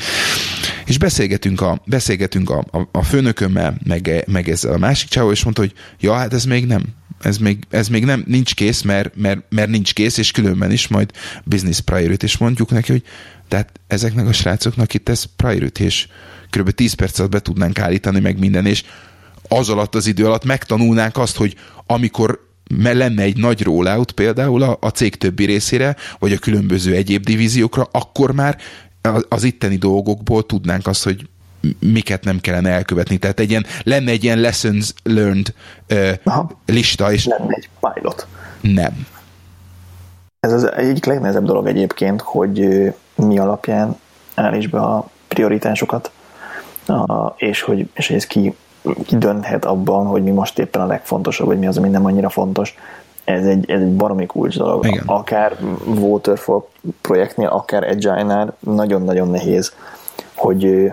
S2: És beszélgetünk a, beszélgetünk a, a, a főnökömmel, meg, meg ezzel a másik csávó, és mondta, hogy ja, hát ez még nem, ez még, ez még nem, nincs kész, mert, mert, mert nincs kész, és különben is majd business priority, és mondjuk neki, hogy tehát ezeknek a srácoknak itt ez priority, és kb. 10 percet be tudnánk állítani meg minden, és az alatt az idő alatt megtanulnánk azt, hogy amikor lenne egy nagy rollout például a, a cég többi részére, vagy a különböző egyéb divíziókra, akkor már az itteni dolgokból tudnánk azt, hogy miket nem kellene elkövetni. Tehát egy ilyen, lenne egy ilyen lessons learned uh, lista. És
S1: lenne egy pilot.
S2: Nem.
S1: Ez az egyik legnehezebb dolog egyébként, hogy mi alapján állíts be a prioritásokat és hogy, és hogy ez ki, ki dönthet abban, hogy mi most éppen a legfontosabb, vagy mi az, ami nem annyira fontos. Ez egy, ez egy baromi kulcs dolog. Igen. Akár Waterfall projektnél, akár Agile-nál nagyon-nagyon nehéz, hogy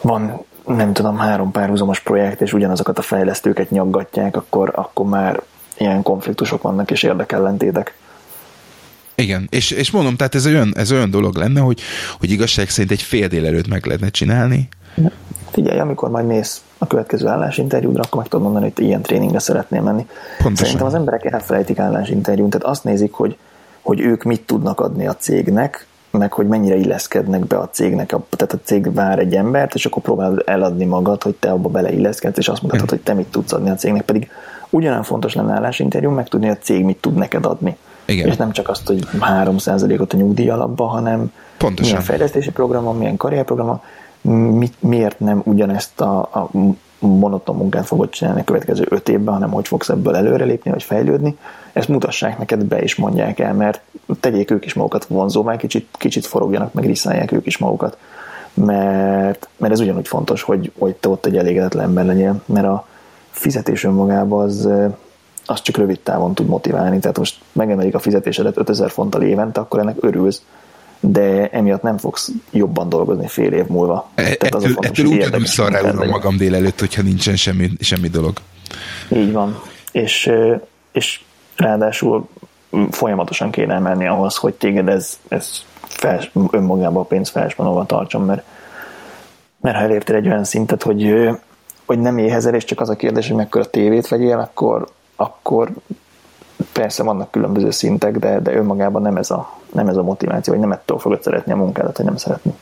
S1: van nem tudom, három párhuzamos projekt, és ugyanazokat a fejlesztőket nyaggatják, akkor, akkor már ilyen konfliktusok vannak és érdekellentétek.
S2: Igen, és, és mondom, tehát ez olyan, ez olyan dolog lenne, hogy, hogy igazság szerint egy fél délelőtt meg lehetne csinálni,
S1: figyelj, amikor majd mész a következő állásinterjúdra, akkor meg tudod mondani, hogy te ilyen tréningre szeretnél menni. Pontosan. Szerintem az emberek elfelejtik állásinterjún, tehát azt nézik, hogy, hogy ők mit tudnak adni a cégnek, meg hogy mennyire illeszkednek be a cégnek, tehát a cég vár egy embert, és akkor próbálod eladni magad, hogy te abba beleilleszkedsz, és azt mondhatod, hogy te mit tudsz adni a cégnek, pedig ugyanolyan fontos lenne állásinterjú, megtudni, hogy a cég mit tud neked adni. Igen. És nem csak azt, hogy 3%-ot a nyugdíj alapba, hanem Pontosan. milyen fejlesztési programon, milyen karrierprogramon, mit, miért nem ugyanezt a, a monoton munkát fogod csinálni a következő öt évben, hanem hogy fogsz ebből előrelépni, vagy fejlődni. Ezt mutassák neked be is mondják el, mert tegyék ők is magukat vonzóvá, kicsit, kicsit forogjanak, meg riszálják ők is magukat. Mert, mert ez ugyanúgy fontos, hogy, hogy te ott egy elégedetlen ember legyél, mert a fizetés önmagában az, az csak rövid távon tud motiválni. Tehát most megemelik a fizetésedet 5000 fonttal évente, akkor ennek örülsz de emiatt nem fogsz jobban dolgozni fél év múlva.
S2: E, Tehát az ettől, a fontos, ettől ugyanúgy szarra magam délelőtt, hogyha nincsen semmi, semmi dolog.
S1: Így van. És, és ráadásul folyamatosan kéne emelni ahhoz, hogy téged ez, ez fels, önmagában a pénz felspanolva tartson, mert, mert ha elértél egy olyan szintet, hogy, hogy nem éhezel, és csak az a kérdés, hogy mekkora tévét vegyél, akkor, akkor persze vannak különböző szintek, de, de önmagában nem ez, a, nem ez a motiváció, hogy nem ettől fogod szeretni a munkádat, hogy nem szeretni.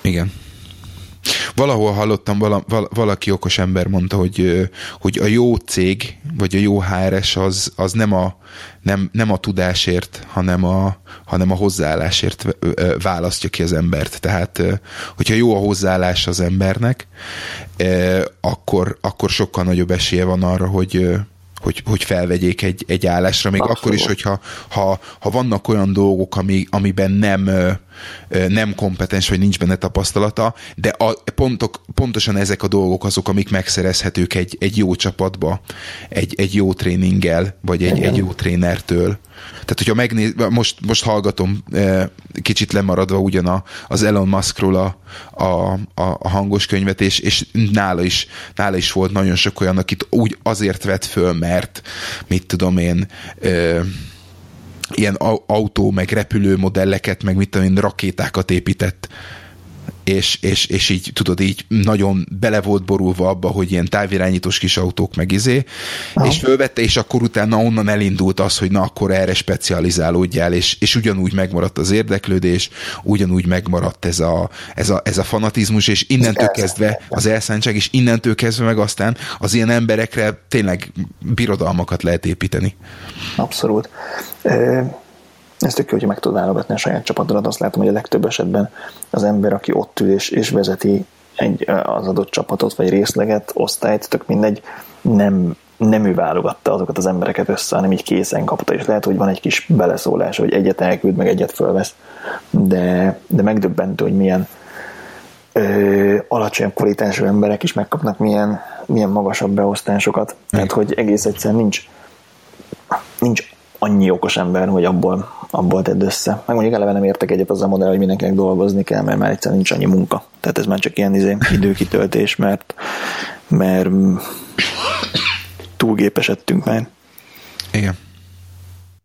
S2: Igen. Valahol hallottam, vala, val, valaki okos ember mondta, hogy, hogy a jó cég, vagy a jó HRS az, az nem, a, nem, nem a tudásért, hanem a, hanem a hozzáállásért választja ki az embert. Tehát, hogyha jó a hozzáállás az embernek, akkor, akkor sokkal nagyobb esélye van arra, hogy, hogy, hogy felvegyék egy, egy állásra, még Abszolút. akkor is, hogyha ha, ha vannak olyan dolgok, ami, amiben nem, nem kompetens, vagy nincs benne tapasztalata, de a, pontok, pontosan ezek a dolgok azok, amik megszerezhetők egy, egy jó csapatba, egy, egy jó tréninggel, vagy egy, egy jó trénertől. Tehát, hogyha megnéz, most, most hallgatom kicsit lemaradva ugyan a, az Elon Muskról a, a, a, a hangos könyvet, és, és nála, is, nála is volt nagyon sok olyan, akit úgy azért vett föl, mert mit tudom én, ilyen autó, meg repülő modelleket, meg mit tudom én, rakétákat épített és, és, és így tudod, így nagyon bele volt borulva abba, hogy ilyen távirányítós kis autók meg izé, Aha. és fölvette, és akkor utána onnan elindult az, hogy na akkor erre specializálódjál, és, és ugyanúgy megmaradt az érdeklődés, ugyanúgy megmaradt ez a, ez a, ez a fanatizmus, és innentől kezdve az elszántság, és innentől kezdve meg aztán az ilyen emberekre tényleg birodalmakat lehet építeni.
S1: Abszolút ez tök jó, hogy meg tud válogatni a saját csapatodat. Azt látom, hogy a legtöbb esetben az ember, aki ott ül és, és vezeti egy, az adott csapatot, vagy részleget, osztályt, tök mindegy, nem, nem ő válogatta azokat az embereket össze, hanem így készen kapta, és lehet, hogy van egy kis beleszólás, hogy egyet elküld, meg egyet fölvesz, de, de megdöbbentő, hogy milyen ö, alacsonyabb kvalitású emberek is megkapnak milyen, milyen magasabb beosztásokat. Tehát, hogy egész egyszerűen nincs, nincs annyi okos ember, hogy abból, abból tedd össze. Meg mondjuk eleve nem értek egyet az a modell, hogy mindenkinek dolgozni kell, mert már egyszerűen nincs annyi munka. Tehát ez már csak ilyen izé, időkitöltés, mert, mert túlgépesedtünk már.
S2: Igen.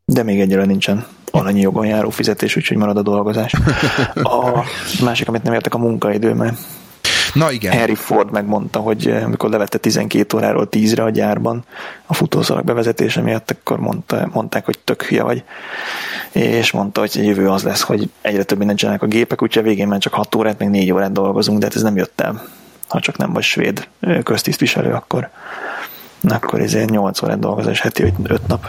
S1: De még egyre nincsen alanyi jogon járó fizetés, úgyhogy marad a dolgozás. A másik, amit nem értek, a munkaidő, mert
S2: Na igen.
S1: Harry Ford megmondta, hogy eh, amikor levette 12 óráról 10-re a gyárban a futószalag bevezetése miatt, akkor mondta, mondták, hogy tök hülye vagy. És mondta, hogy jövő az lesz, hogy egyre több mindent csinálnak a gépek, úgyhogy a végén már csak 6 órát, meg 4 órát dolgozunk, de hát ez nem jött el. Ha csak nem vagy svéd eh, köztisztviselő, akkor, akkor ezért 8 órát dolgozás heti 5 nap.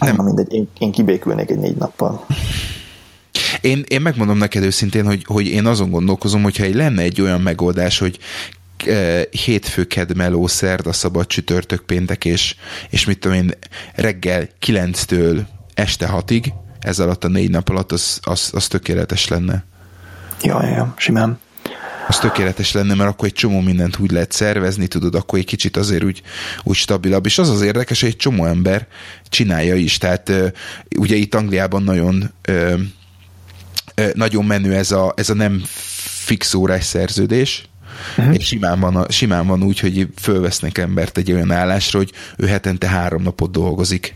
S1: Nem. Nem mindegy, én, én kibékülnék egy négy nappal.
S2: Én, én megmondom neked őszintén, hogy, hogy én azon gondolkozom, hogyha egy lenne egy olyan megoldás, hogy e, hétfő, ked, meló, szerda, szabad, csütörtök, péntek, és, és mit tudom én, reggel 9-től este 6-ig, ez alatt a négy nap alatt, az, az, az tökéletes lenne.
S1: Ja, ja, simán.
S2: Az tökéletes lenne, mert akkor egy csomó mindent úgy lehet szervezni, tudod, akkor egy kicsit azért úgy, úgy stabilabb. És az az érdekes, hogy egy csomó ember csinálja is. Tehát ugye itt Angliában nagyon nagyon menő ez a, ez a nem fix órás szerződés, uh-huh. és simán van, simán van úgy, hogy fölvesznek embert egy olyan állásra, hogy ő hetente három napot dolgozik.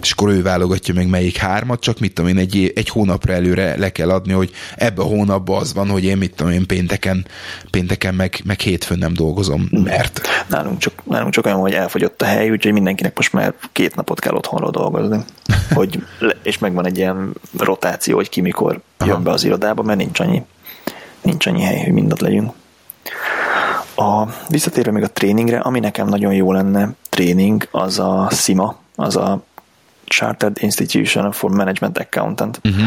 S2: És akkor ő válogatja meg melyik hármat, csak mit tudom én, egy, egy hónapra előre le kell adni, hogy ebbe a hónapban az van, hogy én mit tudom én pénteken, pénteken meg, meg hétfőn nem dolgozom, mert...
S1: Nálunk csak, nálunk csak olyan, hogy elfogyott a hely, úgyhogy mindenkinek most már két napot kell otthonról dolgozni. hogy, és megvan egy ilyen rotáció, hogy ki mikor Aha. jön be az irodába, mert nincs annyi, nincs annyi hely, hogy mindent legyünk. A, visszatérve még a tréningre, ami nekem nagyon jó lenne tréning, az a SIMA, az a Chartered Institution for Management Accountant, uh-huh.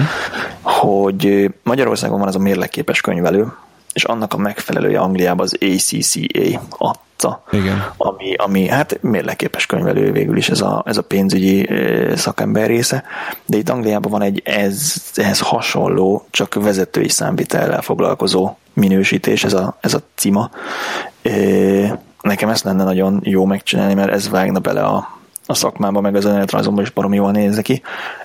S1: hogy Magyarországon van az a mérlegképes könyvelő, és annak a megfelelője Angliában az ACCA adta,
S2: Igen.
S1: Ami, ami hát mérlegképes könyvelő végül is ez a, ez a pénzügyi szakember része, de itt Angliában van egy ez, ehhez hasonló, csak vezetői számvitellel foglalkozó minősítés, ez a, ez a cima. Nekem ezt lenne nagyon jó megcsinálni, mert ez vágna bele a, a szakmába, meg az önéletrajzomban is barom jól néz ki.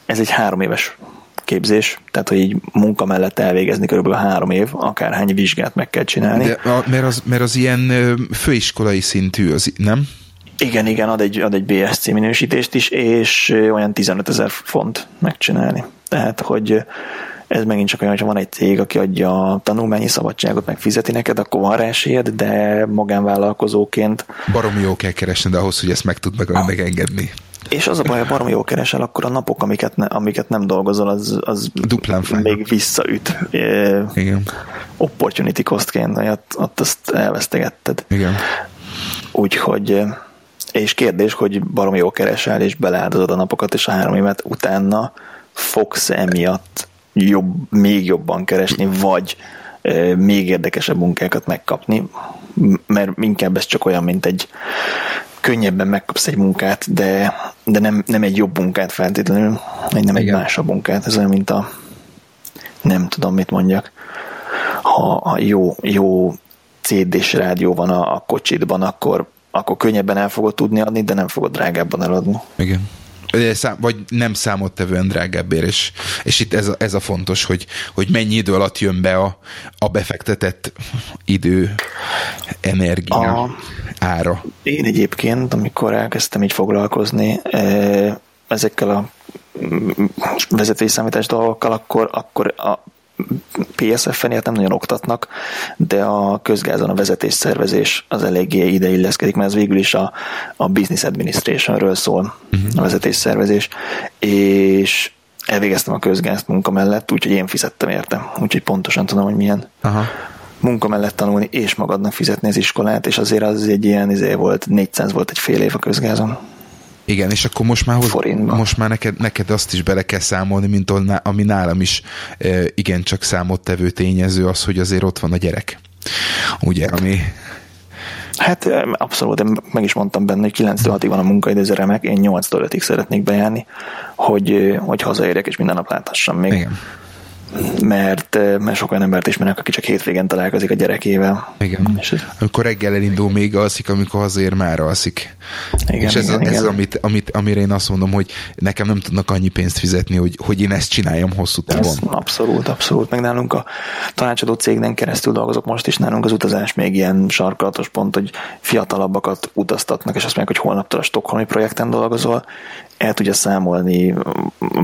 S1: Ez egy három éves képzés, tehát hogy így munka mellett elvégezni körülbelül három év, akárhány vizsgát meg kell csinálni.
S2: De a, mert, az, mert az ilyen főiskolai szintű, az, nem?
S1: Igen, igen, ad egy, ad egy BSC minősítést is, és olyan 15 ezer font megcsinálni. Tehát, hogy ez megint csak olyan, hogy van egy cég, aki adja a tanulmányi szabadságot, meg fizeti neked, akkor van rá esélyed, de magánvállalkozóként...
S2: Baromi jó kell keresni, de ahhoz, hogy ezt meg tud meg, megengedni.
S1: És az a baj, ha baromi jól keresel, akkor a napok, amiket, ne, amiket nem dolgozol, az, az
S2: Duplán fáj.
S1: még visszaüt.
S2: Igen.
S1: Opportunity costként, ott, ott azt elvesztegetted.
S2: Igen.
S1: Úgyhogy és kérdés, hogy baromi jól keresel, és beleáldozod a napokat, és a három évet utána fogsz emiatt jobb, még jobban keresni, vagy még érdekesebb munkákat megkapni, mert inkább ez csak olyan, mint egy könnyebben megkapsz egy munkát, de, de nem, nem egy jobb munkát feltétlenül, egy nem Igen. egy másabb munkát. Ez olyan, mint a nem tudom, mit mondjak. Ha, ha jó, jó CD-s rádió van a, a kocsidban, akkor, akkor könnyebben el fogod tudni adni, de nem fogod drágábban eladni.
S2: Igen vagy nem számottevően drágábbért, és, és itt ez a, ez a fontos, hogy, hogy mennyi idő alatt jön be a, a befektetett idő, energia, a, ára.
S1: Én egyébként, amikor elkezdtem így foglalkozni ezekkel a vezetői számítás dolgokkal, akkor, akkor a PSF-en ilyet nem nagyon oktatnak, de a közgázon a vezetés szervezés az eléggé ide illeszkedik, mert ez végül is a, a business administrationről szól, uh-huh. a vezetés szervezés, és elvégeztem a közgázt munka mellett, úgyhogy én fizettem érte, úgyhogy pontosan tudom, hogy milyen Aha. munka mellett tanulni, és magadnak fizetni az iskolát, és azért az egy ilyen izé volt, 400 volt egy fél év a közgázon.
S2: Igen, és akkor most már, Forintba. most már neked, neked azt is bele kell számolni, mint ami nálam is e, igencsak számottevő tényező az, hogy azért ott van a gyerek. Ugye, ami...
S1: Hát abszolút, én meg is mondtam benne, hogy 9 6 van a munkaidő, ez remek, én 8 5 szeretnék bejárni, hogy, hogy hazaérjek és minden nap láthassam még. Igen mert, eh, mert sok olyan embert ismerek, aki csak hétvégen találkozik a gyerekével.
S2: Igen. És ez... Amikor reggel elindul, még alszik, amikor hazér már alszik. Igen, és ez, igen, ez igen. amit, amit, amire én azt mondom, hogy nekem nem tudnak annyi pénzt fizetni, hogy, hogy én ezt csináljam hosszú távon. Ez
S1: abszolút, abszolút. Meg nálunk a tanácsadó cégnen keresztül dolgozok most is, nálunk az utazás még ilyen sarkalatos pont, hogy fiatalabbakat utaztatnak, és azt mondják, hogy holnaptól a Stockholmi projekten dolgozol, el tudja számolni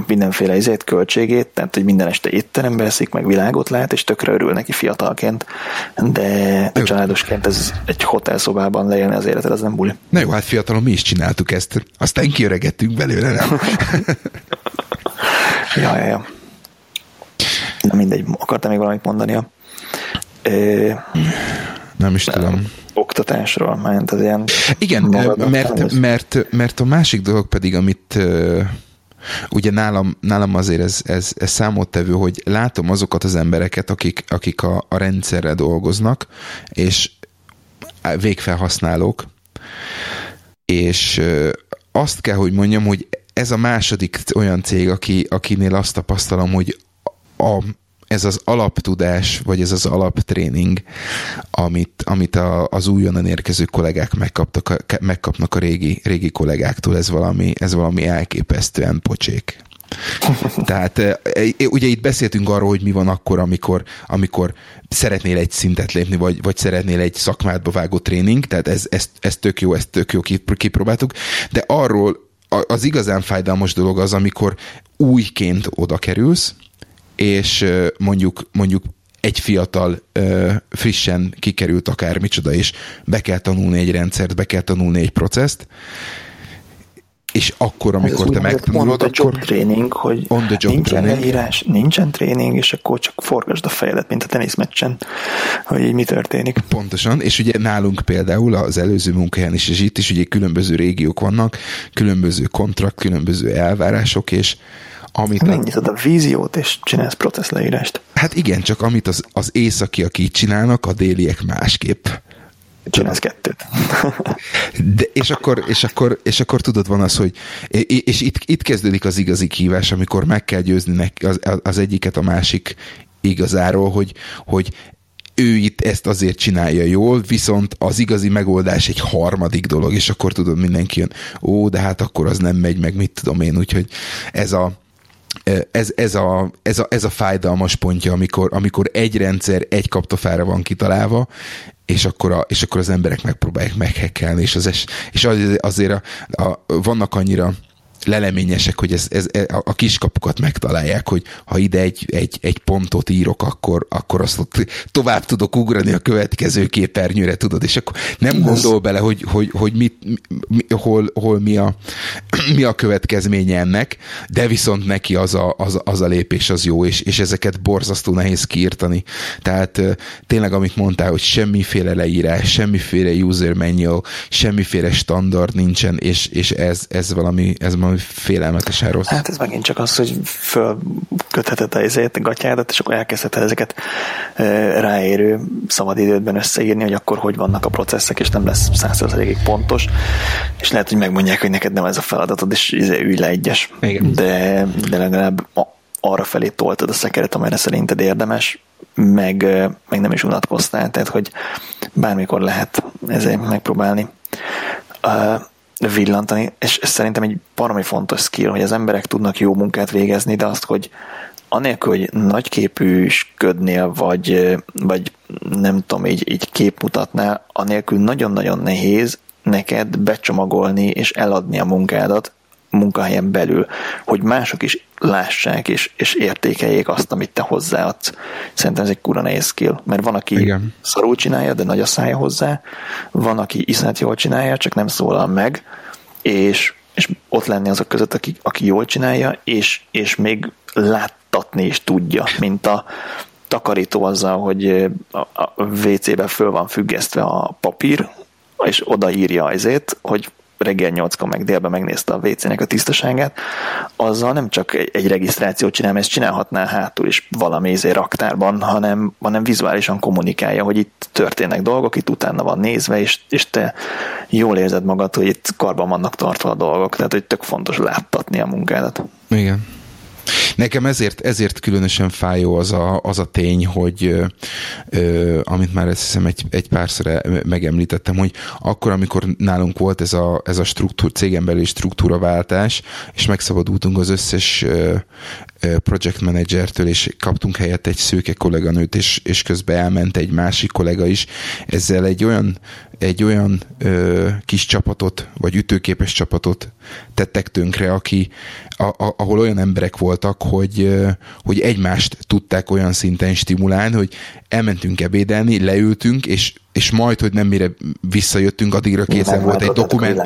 S1: mindenféle izét, költségét, tehát hogy minden este étterembe eszik, meg világot lát, és tökre örül neki fiatalként, de a családosként ez egy hotelszobában leélni az életed, az nem buli.
S2: Na jó, hát fiatalon mi is csináltuk ezt, aztán kiöregettünk belőle, nem?
S1: ja, ja, ja. Na mindegy, akartam még valamit mondani. Ö,
S2: nem is tudom
S1: oktatásról, mert az ilyen...
S2: Igen, mert, mert, mert a másik dolog pedig, amit ugye nálam, nálam azért ez, ez, ez számottevő, hogy látom azokat az embereket, akik, akik a, a rendszerre dolgoznak, és végfelhasználók, és azt kell, hogy mondjam, hogy ez a második olyan cég, aki, akinél azt tapasztalom, hogy a, ez az alaptudás, vagy ez az alaptréning, amit, amit a, az újonnan érkező kollégák megkaptak, megkapnak a régi, régi kollégáktól, ez valami, ez valami elképesztően pocsék. Tehát e, ugye itt beszéltünk arról, hogy mi van akkor, amikor, amikor szeretnél egy szintet lépni, vagy, vagy szeretnél egy szakmádba vágó tréning, tehát ez, ez, ez tök jó, ezt tök jó kipróbáltuk, de arról az igazán fájdalmas dolog az, amikor újként oda kerülsz, és mondjuk, mondjuk egy fiatal, frissen kikerült akármicsoda, és be kell tanulni egy rendszert, be kell tanulni egy processzt, és akkor, amikor te megtanulod,
S1: on akkor... tréning, hogy on the job nincsen training. leírás, nincsen tréning, és akkor csak forgasd a fejedet, mint a teniszmeccsen, hogy így mi történik.
S2: Pontosan, és ugye nálunk például az előző munkahelyen is, és itt is ugye különböző régiók vannak, különböző kontrakt, különböző elvárások, és
S1: amit Megnyitod a, víziót, és csinálsz processz leírást.
S2: Hát igen, csak amit az, az északiak így csinálnak, a déliek másképp.
S1: Csinálsz kettőt.
S2: De, és, akkor, és, akkor, és akkor tudod, van az, hogy és itt, itt kezdődik az igazi kívás, amikor meg kell győzni neki az, az egyiket a másik igazáról, hogy, hogy ő itt ezt azért csinálja jól, viszont az igazi megoldás egy harmadik dolog, és akkor tudod, mindenki jön, ó, de hát akkor az nem megy, meg mit tudom én, úgyhogy ez a, ez, ez, a, ez, a, ez a fájdalmas pontja, amikor, amikor egy rendszer egy kaptafára van kitalálva, és akkor, a, és akkor az emberek megpróbálják meghekkelni, és, az es, és azért a, a, vannak annyira leleményesek, hogy ez, ez, e, a kiskapukat megtalálják, hogy ha ide egy, egy, egy pontot írok, akkor, akkor azt ott tovább tudok ugrani a következő képernyőre, tudod, és akkor nem gondol bele, hogy, hogy, hogy mit, mi, hol, hol mi, a, mi a következménye ennek, de viszont neki az a, az, az a lépés az jó, és, és ezeket borzasztó nehéz kiírtani. Tehát tényleg, amit mondtál, hogy semmiféle leírás, semmiféle user manual, semmiféle standard nincsen, és, és ez, ez valami, ez valami félelmetesen rossz.
S1: Hát ez megint csak az, hogy fölkötheted a izét, gatyádat, és akkor elkezdheted ezeket ráérő szabadidődben összeírni, hogy akkor hogy vannak a processzek, és nem lesz százszerzalékig pontos, és lehet, hogy megmondják, hogy neked nem ez a feladatod, és izé ülj le egyes. Igen. De, de legalább arra felé toltad a szekeret, amelyre szerinted érdemes, meg, meg nem is unatkoztál, tehát hogy bármikor lehet ezért megpróbálni villantani, és szerintem egy baromi fontos skill, hogy az emberek tudnak jó munkát végezni, de azt, hogy anélkül, hogy nagyképűsködnél, vagy, vagy nem tudom, így, így képmutatnál, anélkül nagyon-nagyon nehéz neked becsomagolni és eladni a munkádat munkahelyen belül, hogy mások is lássák és, és értékeljék azt, amit te hozzáadsz. Szerintem ez egy kura nehéz skill, mert van, aki Igen. szarul csinálja, de nagy a szája hozzá, van, aki iszonyat jól csinálja, csak nem szólal meg, és, és ott lenni azok között, aki, aki jól csinálja, és, és még láttatni is tudja, mint a takarító azzal, hogy a, a WC-be föl van függesztve a papír, és odaírja azért, hogy reggel 8 meg délben megnézte a WC-nek a tisztaságát, azzal nem csak egy, egy regisztrációt csinál, mert ezt csinálhatná hátul is valami izé raktárban, hanem, hanem vizuálisan kommunikálja, hogy itt történnek dolgok, itt utána van nézve, és, és te jól érzed magad, hogy itt karban vannak tartva a dolgok, tehát hogy tök fontos láttatni a munkádat.
S2: Igen. Nekem ezért, ezért különösen fájó az a, az a tény, hogy ö, amit már ezt hiszem egy, egy párszor megemlítettem, hogy akkor, amikor nálunk volt ez a, ez a struktúr, cégen belüli struktúraváltás, és megszabadultunk az összes ö, project managertől, és kaptunk helyett egy szőke kolléganőt, és, és közben elment egy másik kollega is. Ezzel egy olyan, egy olyan ö, kis csapatot, vagy ütőképes csapatot tettek tönkre, aki, a, a, ahol olyan emberek voltak, hogy, ö, hogy egymást tudták olyan szinten stimulálni, hogy elmentünk ebédelni, leültünk, és és majd, hogy nem mire visszajöttünk, addigra készen volt egy dokument,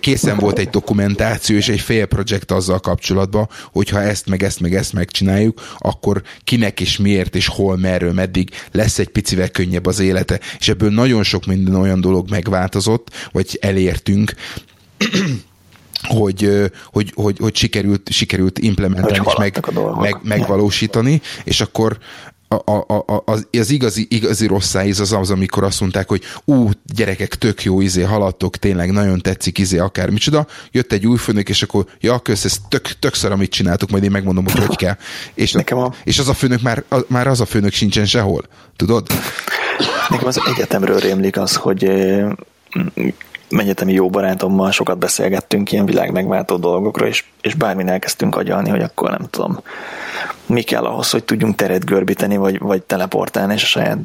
S2: készen volt egy dokumentáció és egy fél projekt azzal kapcsolatban, hogyha ezt meg ezt meg ezt megcsináljuk, akkor kinek és miért és hol, merről, meddig lesz egy picivel könnyebb az élete. És ebből nagyon sok minden olyan dolog megváltozott, vagy elértünk, hogy, hogy, hogy, hogy sikerült, sikerült implementálni és meg, meg, megvalósítani, és akkor a, a, a, az, az igazi, igazi rossz szájíz az az, amikor azt mondták, hogy ú, gyerekek, tök jó, izé, haladtok, tényleg nagyon tetszik, izé, akármicsoda. Jött egy új főnök, és akkor, ja, kösz, ez tök, tök szar, amit csináltuk, majd én megmondom, hogy hogy kell. És, Nekem a... és az a főnök már, a, már az a főnök sincsen sehol, tudod?
S1: Nekem az egyetemről rémlik az, hogy egyetemi jó barátommal sokat beszélgettünk ilyen világ megváltó dolgokról, és, és bármin elkezdtünk agyalni, hogy akkor nem tudom, mi kell ahhoz, hogy tudjunk teret görbíteni, vagy, vagy teleportálni, és a saját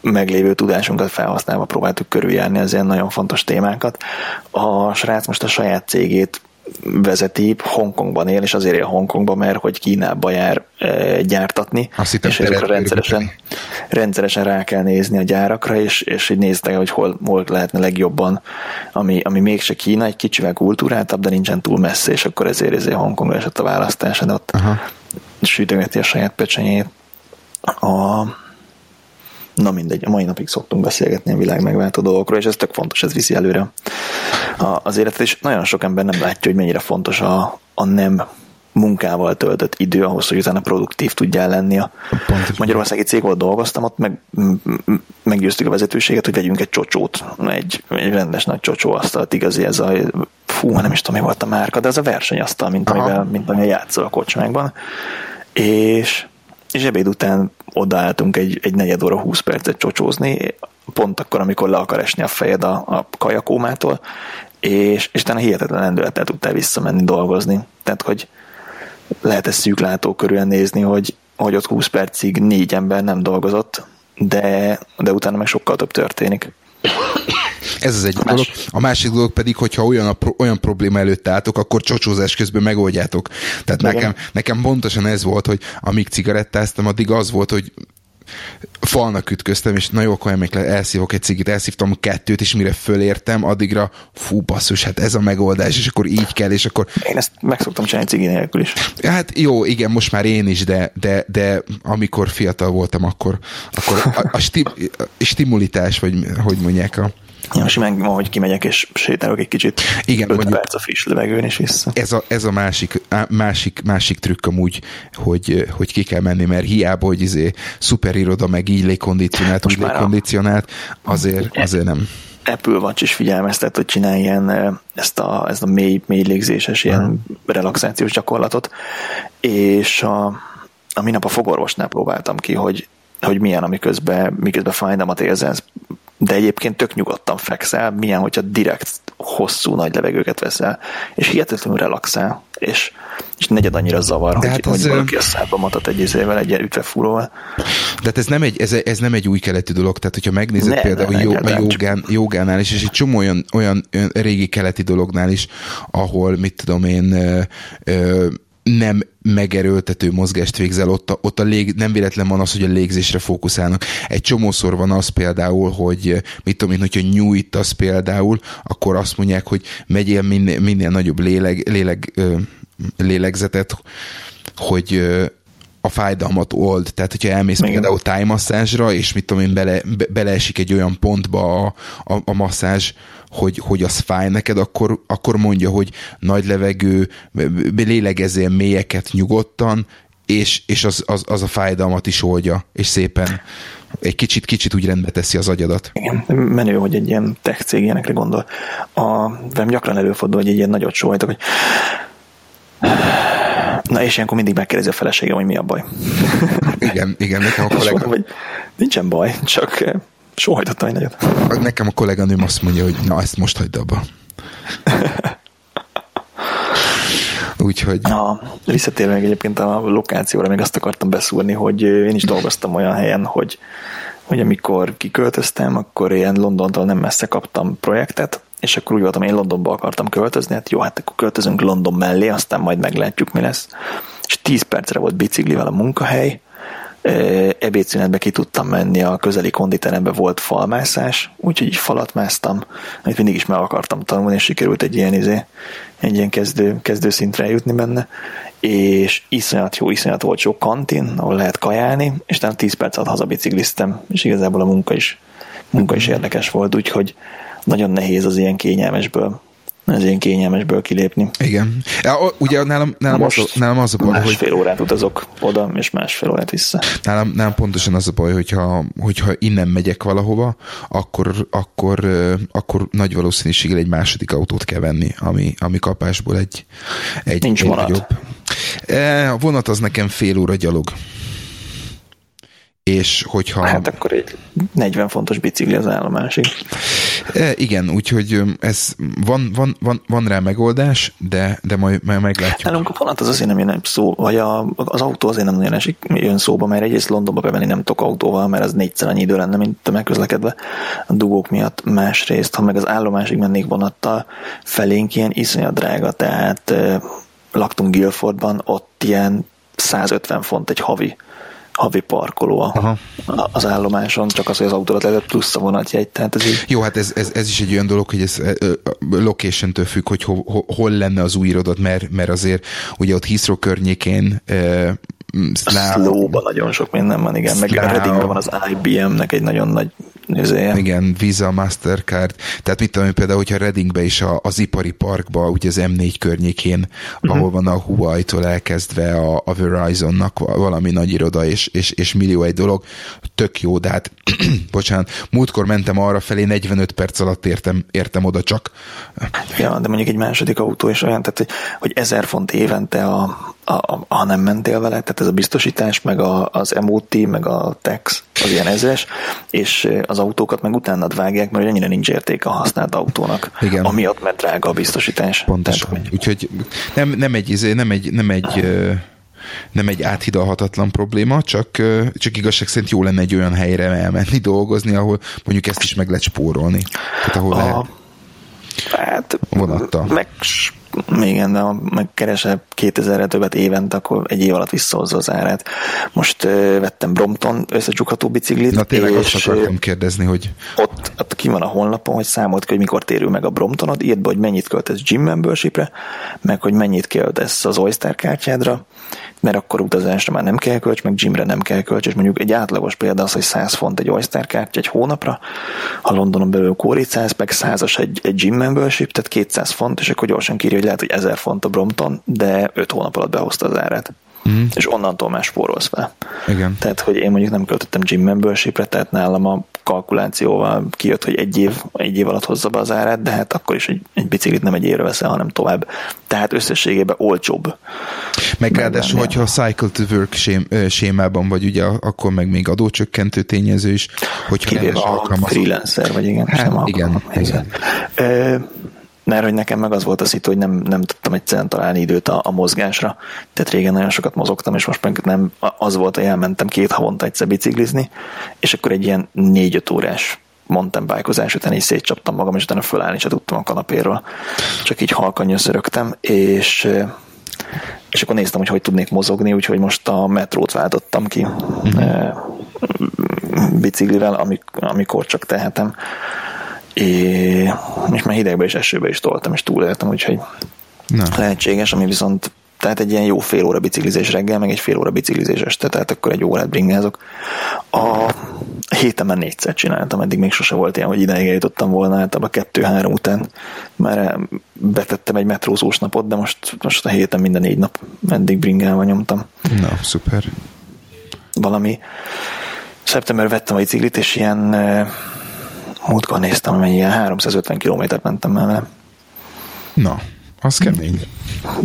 S1: meglévő tudásunkat felhasználva próbáltuk körüljárni az ilyen nagyon fontos témákat. A srác most a saját cégét vezeti, Hongkongban él, és azért él Hongkongban, mert hogy Kínába jár e, gyártatni,
S2: Azt hittem,
S1: és ezekre rendszeresen, rendszeresen rá kell nézni a gyárakra, és, és hogy nézd hogy hol, hol lehetne legjobban, ami, ami mégse Kína, egy kicsivel kultúráltabb, de nincsen túl messze, és akkor ezért ezért Hongkongra esett a választás, de ott Aha. sütögeti a saját pecsenyét. A, na mindegy, a mai napig szoktunk beszélgetni a világ megváltó dolgokról, és ez tök fontos, ez viszi előre a, az életet, és nagyon sok ember nem látja, hogy mennyire fontos a, a nem munkával töltött idő ahhoz, hogy utána produktív tudjál lenni. A Magyarországi cég, ahol dolgoztam, ott meg, meggyőztük a vezetőséget, hogy vegyünk egy csocsót, egy, egy rendes nagy asztalt, igazi ez a, fú, nem is tudom, mi volt a márka, de ez a versenyasztal, mint amivel, mint amivel játszol a kocsmákban. És, és ebéd után odaálltunk egy, egy negyed óra, 20 percet csocsózni, pont akkor, amikor le akar esni a fejed a, a kajakómától, és, és utána hihetetlen lendülettel tudtál visszamenni dolgozni. Tehát, hogy lehet ezt szűklátókörűen nézni, hogy, hogy ott 20 percig négy ember nem dolgozott, de, de utána meg sokkal több történik.
S2: Ez az egyik dolog. A másik dolog pedig, hogyha olyan, a, olyan probléma előtt álltok, akkor csocsózás közben megoldjátok. Tehát nekem, nekem pontosan ez volt, hogy amíg cigarettáztam, addig az volt, hogy falnak ütköztem, és na jó, akkor emlék, elszívok egy cigit, elszívtam kettőt, és mire fölértem, addigra fú, basszus, hát ez a megoldás, és akkor így kell, és akkor...
S1: Én ezt meg szoktam csinálni cigi nélkül is.
S2: Hát jó, igen, most már én is, de, de, de amikor fiatal voltam, akkor, akkor a, a, sti, a stimulitás, vagy hogy mondják, a,
S1: Ja, simán hogy kimegyek és sétálok egy kicsit. Igen, 5 perc a friss levegőn és vissza.
S2: Ez a, ez a másik, másik, másik trükk amúgy, hogy, hogy ki kell menni, mert hiába, hogy izé szuper iroda, meg így légkondicionált, úgy légkondicionált, azért, azért nem.
S1: Apple Watch is figyelmeztet, hogy csinálj ilyen, ezt a, ezt a mély, mély légzéses ilyen hmm. relaxációs gyakorlatot, és a, a minap a fogorvosnál próbáltam ki, hogy hogy milyen, amiközben, miközben fájdalmat érzel, de egyébként tök nyugodtan fekszel, milyen, hogyha direkt hosszú nagy levegőket veszel, és hihetetlenül relaxál, és, és negyed annyira zavar, de hogy, hát hogy valaki a szádba matat egy izével, egy ilyen ütvefúróval.
S2: De hát ez nem egy, ez, ez nem egy új keleti dolog, tehát hogyha megnézed ne, például ne, ne, a jogán, jogánál is, és egy csomó olyan, olyan, olyan régi keleti dolognál is, ahol, mit tudom én, ö, ö, nem megerőltető mozgást végzel, ott a, ott a lég, nem véletlen van az, hogy a légzésre fókuszálnak. Egy csomószor van az például, hogy mit tudom én, hogyha nyújtasz például, akkor azt mondják, hogy megyél minél, minél nagyobb léleg, léleg, lélegzetet, hogy a fájdalmat old. Tehát, hogyha elmész Igen. például tájmasszázsra, és mit tudom én, bele, be, beleesik egy olyan pontba a, a, a masszázs, hogy, hogy az fáj neked, akkor, akkor mondja, hogy nagy levegő, lélegezél mélyeket nyugodtan, és, és az, az, az a fájdalmat is oldja, és szépen egy kicsit, kicsit úgy rendbe teszi az agyadat.
S1: Igen, menő, hogy egy ilyen tech cég ilyenekre gondol. A, velem gyakran előfordul, hogy egy ilyen nagyot sóhajtok, hogy Na és ilyenkor mindig megkérdezi a feleségem, hogy mi a baj.
S2: igen, igen, nekem a kollega...
S1: Mondom, hogy nincsen baj, csak Sóhajtottam egy nagyot.
S2: Nekem a kolléganőm azt mondja, hogy na, ezt most hagyd abba. Úgyhogy...
S1: Na, visszatérve még egyébként a lokációra, még azt akartam beszúrni, hogy én is dolgoztam olyan helyen, hogy, hogy amikor kiköltöztem, akkor ilyen Londontól nem messze kaptam projektet, és akkor úgy voltam, én Londonba akartam költözni, hát jó, hát akkor költözünk London mellé, aztán majd meglátjuk, mi lesz. És 10 percre volt biciklivel a munkahely, ebédszünetbe ki tudtam menni, a közeli konditerembe volt falmászás, úgyhogy így falat másztam, amit mindig is meg akartam tanulni, és sikerült egy ilyen, izé, egy ilyen kezdő, kezdő szintre jutni benne, és iszonyat jó, iszonyat volt sok kantin, ahol lehet kajálni, és utána 10 perc alatt hazabicikliztem, és igazából a munka is, munka is érdekes volt, úgyhogy nagyon nehéz az ilyen kényelmesből ez ilyen kényelmesből kilépni.
S2: Igen. Ja, ugye nálam, nálam, Most az, nálam az a baj,
S1: másfél hogy... órát utazok oda, és másfél órát vissza.
S2: Nálam, nálam pontosan az a baj, hogyha, hogyha innen megyek valahova, akkor, akkor, akkor nagy valószínűséggel egy második autót kell venni, ami, ami kapásból egy, egy,
S1: Nincs egy nagyobb.
S2: E, a vonat az nekem fél óra gyalog és hogyha...
S1: Hát akkor egy 40 fontos bicikli az állomásig.
S2: E, igen, úgyhogy ez van, van, van, van rá megoldás, de, de majd, majd meglátjuk.
S1: Nálunk a vonat az azért nem jön szó, vagy a, az autó azért nem nagyon esik, jön szóba, mert egyrészt Londonba bevenni nem tudok autóval, mert az négyszer annyi idő lenne, mint megközlekedve a dugók miatt. Másrészt, ha meg az állomásig mennék vonattal, felénk ilyen iszonyat drága, tehát laktunk Guildfordban, ott ilyen 150 font egy havi havi parkoló Aha. az állomáson, csak az, hogy az autóra lehetett plusz a vonatjegy. Tehát ez így...
S2: Jó, hát ez, ez, ez, is egy olyan dolog, hogy ez location-től függ, hogy ho, ho, hol lenne az új irodat, mert, mert azért ugye ott Heathrow környékén
S1: Slow-ban nagyon sok minden van, igen. Meg Readingben van az IBM-nek egy nagyon nagy nézője.
S2: Igen, Visa, Mastercard. Tehát mit tudom, például, hogyha Readingbe is a, az ipari parkba, ugye az M4 környékén, uh-huh. ahol van a Huawei-tól elkezdve a, a Verizonnak valami nagy iroda, és, és, és millió egy dolog, tök jó, de hát, bocsánat, múltkor mentem arra felé, 45 perc alatt értem, értem oda csak.
S1: Ja, de mondjuk egy második autó is olyan, tehát, hogy, hogy ezer font évente, a, a, a, ha nem mentél vele, tehát ez a biztosítás, meg a, az MOT, meg a tax, az ilyen ezres, és az autókat meg utána vágják, mert ennyire nincs értéke a használt autónak. Igen. Amiatt, mert drága a biztosítás.
S2: Pontosan. Tehát, Úgyhogy nem, nem egy, izé, nem egy, nem egy nem egy áthidalhatatlan probléma, csak, csak igazság szerint jó lenne egy olyan helyre elmenni dolgozni, ahol mondjuk ezt is meg lehet spórolni. Tehát ahol a, lehet
S1: Hát, vonattal. Meg igen, de ha megkeresel 2000-re többet évente, akkor egy év alatt visszahozza az árát. Most uh, vettem Brompton összecsukható biciklit.
S2: Na tényleg és azt akartam kérdezni, hogy...
S1: Ott, ott ki van a honlapon, hogy számolt ki, hogy mikor térül meg a Bromptonod, írd be, hogy mennyit költesz gym membershipre, meg hogy mennyit költesz az Oyster kártyádra, mert akkor utazásra már nem kell kölcs, meg gymre nem kell kölcs, és mondjuk egy átlagos példa az, hogy 100 font egy Oyster kártya egy hónapra, ha Londonon belül kóricáz, meg 100-as egy, egy gym membership, tehát 200 font, és akkor gyorsan kírja, hogy lehet, hogy 1000 font a Brompton, de 5 hónap alatt behozta az árát. Mm. És onnantól már spórolsz fel.
S2: Igen.
S1: Tehát, hogy én mondjuk nem költöttem gym membershipre, tehát nálam a kalkulációval kijött, hogy egy év, egy év alatt hozza be az árát, de hát akkor is egy, egy biciklit nem egy évre veszel, hanem tovább. Tehát összességében olcsóbb.
S2: Meg ráadásul, hogyha a cycle to work sém, sémában vagy, ugye akkor meg még adócsökkentő tényező is, hogyha
S1: Kivéve a freelancer, vagy igen.
S2: Hát, nem igen, igen.
S1: igen mert hogy nekem meg az volt a szitu, hogy nem, nem tudtam egyszerűen találni időt a, a mozgásra. Tehát régen nagyon sokat mozogtam, és most meg nem az volt, hogy elmentem két havonta egyszer biciklizni, és akkor egy ilyen négy-öt órás mountain bike után így szétcsaptam magam, és utána fölállni se tudtam a kanapéről. Csak így halkan nyöszörögtem, és és akkor néztem, hogy hogy tudnék mozogni, úgyhogy most a metrót váltottam ki mm-hmm. biciklivel, amikor csak tehetem és már hidegbe és esőbe is toltam, és túléltem, úgyhogy Na. lehetséges, ami viszont tehát egy ilyen jó fél óra biciklizés reggel, meg egy fél óra biciklizés este, tehát akkor egy órát bringázok. A héten már négyszer csináltam, eddig még sose volt ilyen, hogy ideig eljutottam volna, általában kettő-három után már betettem egy metrózós napot, de most, most a héten minden négy nap eddig bringálva nyomtam.
S2: Na, szuper.
S1: Valami szeptember vettem a biciklit, és ilyen múltkor néztem, hogy ilyen 350 kilométert mentem vele.
S2: Na, az kemény.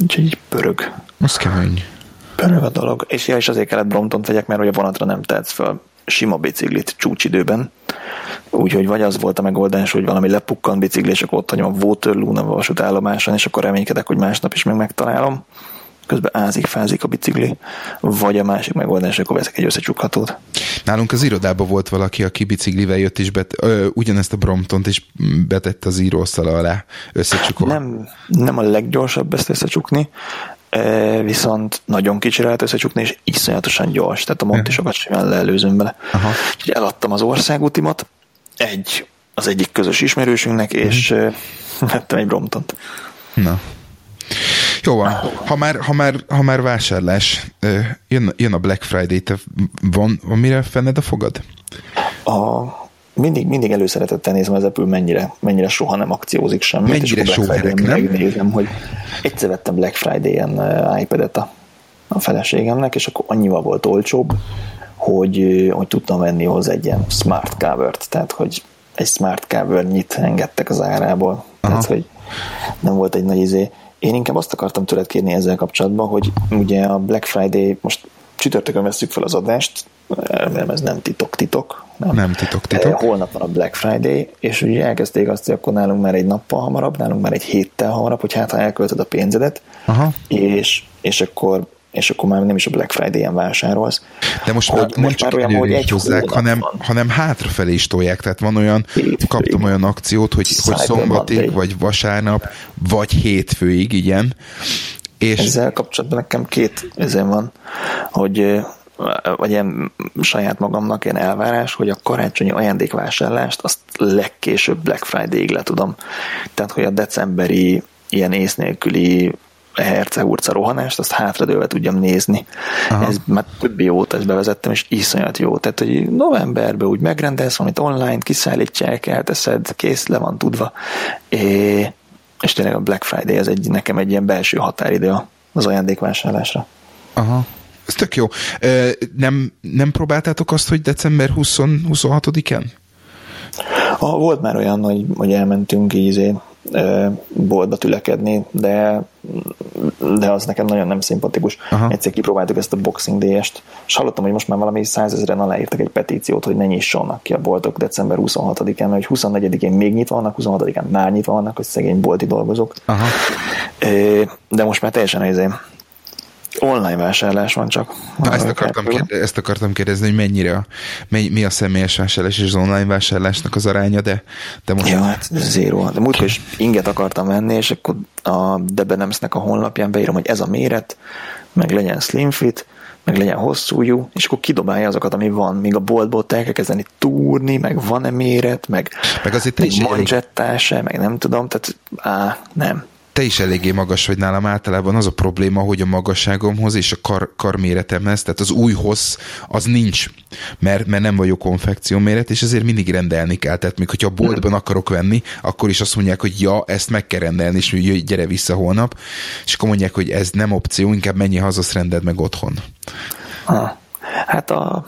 S1: Úgyhogy pörög.
S2: Az kemény.
S1: Pörög a dolog. És ja, és azért kellett Bromptont vegyek, mert hogy a vonatra nem tehetsz fel sima biciklit csúcsidőben. Úgyhogy vagy az volt a megoldás, hogy valami lepukkan bicikli, és akkor ott hagyom a Waterloo-n a vasútállomáson, és akkor reménykedek, hogy másnap is meg megtalálom közben ázik, fázik a bicikli, vagy a másik megoldás, akkor veszek egy összecsukhatót.
S2: Nálunk az irodában volt valaki, aki biciklivel jött, és bet, ö, ugyanezt a Bromptont is betette az íróasztal alá összecsukva.
S1: Nem, nem a leggyorsabb ezt összecsukni, viszont nagyon kicsi lehet összecsukni, és iszonyatosan gyors, tehát a montisokat simán leelőzöm bele. Aha. Úgyhogy eladtam az országútimat, egy, az egyik közös ismerősünknek, és uh vettem egy Bromptont.
S2: Na, jó van, ha már, ha már, ha már vásárlás, jön, jön a Black Friday, te van, van mire fenned a fogad?
S1: A, mindig, mindig előszeretettel nézem az Apple mennyire, mennyire soha nem akciózik semmit.
S2: Mennyire és sóherek,
S1: nem? Megnézem, hogy egyszer vettem Black Friday-en iPad-et a, a feleségemnek, és akkor annyival volt olcsóbb, hogy, hogy tudtam venni hozzá egy ilyen smart cover-t, tehát hogy egy smart cover nyit engedtek az árából. Aha. Tehát, hogy nem volt egy nagy izé. Én inkább azt akartam tőled kérni ezzel kapcsolatban, hogy ugye a Black Friday, most csütörtökön veszük fel az adást, nem, ez nem titok-titok.
S2: Nem, nem titok-titok.
S1: Holnap van a Black Friday, és ugye elkezdték azt, hogy akkor nálunk már egy nappal hamarabb, nálunk már egy héttel hamarabb, hogy hát ha elköltöd a pénzedet, Aha. És, és akkor és akkor már nem is a Black Friday-en vásárolsz.
S2: De most, hogy nem csak olyan, hogy egy hozzák, hanem, van. hanem hátrafelé is tolják. Tehát van olyan, hétfőig. kaptam olyan akciót, hogy, hogy szombatig, Monday. vagy vasárnap, vagy hétfőig, igen.
S1: És... Ezzel kapcsolatban nekem két ezen van, hogy vagy ilyen saját magamnak ilyen elvárás, hogy a karácsonyi ajándékvásárlást azt legkésőbb Black Friday-ig le tudom. Tehát, hogy a decemberi ilyen ész nélküli hercehurca rohanást, azt hátradőlve tudjam nézni. Aha. Ez már többi óta ezt bevezettem, és iszonyat jó. Tehát, hogy novemberben úgy megrendelsz valamit online, kiszállítják, elteszed, kész, le van tudva. É, és tényleg a Black Friday ez egy, nekem egy ilyen belső határidő az ajándékvásárlásra.
S2: Aha. Ez tök jó. Nem, nem próbáltátok azt, hogy december 20, 26-án?
S1: Ah, volt már olyan, hogy, hogy elmentünk így izé, boltba tülekedni, de, de az nekem nagyon nem szimpatikus. Aha. Egyszer kipróbáltuk ezt a Boxing DS-t, és hallottam, hogy most már valami százezeren aláírtak egy petíciót, hogy ne nyissanak ki a boltok december 26-án, mert hogy 24-én még nyitva vannak, 26-án már nyitva vannak, hogy szegény bolti dolgozók. Aha. De most már teljesen izé, online vásárlás van csak.
S2: Na, ezt, akartam kérdezni, ezt akartam kérdezni, hogy mennyire, a, mi a személyes vásárlás és az online vásárlásnak az aránya, de, de most...
S1: Ja, hát zéro. De múltkor is inget akartam venni, és akkor a Debenemsnek a honlapján beírom, hogy ez a méret, meg legyen slim fit, meg legyen hosszújú, és akkor kidobálja azokat, ami van, míg a boltból el kell kezdeni túrni, meg van-e méret, meg,
S2: meg azért te is
S1: meg nem tudom, tehát á, nem
S2: te is eléggé magas vagy nálam általában az a probléma, hogy a magasságomhoz és a kar, karméretemhez, tehát az új hossz az nincs, mert, mert nem vagyok konfekció méret, és ezért mindig rendelni kell. Tehát még hogyha a boltban akarok venni, akkor is azt mondják, hogy ja, ezt meg kell rendelni, és jöjj, gyere vissza holnap, és akkor mondják, hogy ez nem opció, inkább menj haza, azt rendeld meg otthon.
S1: Ha. Hát a,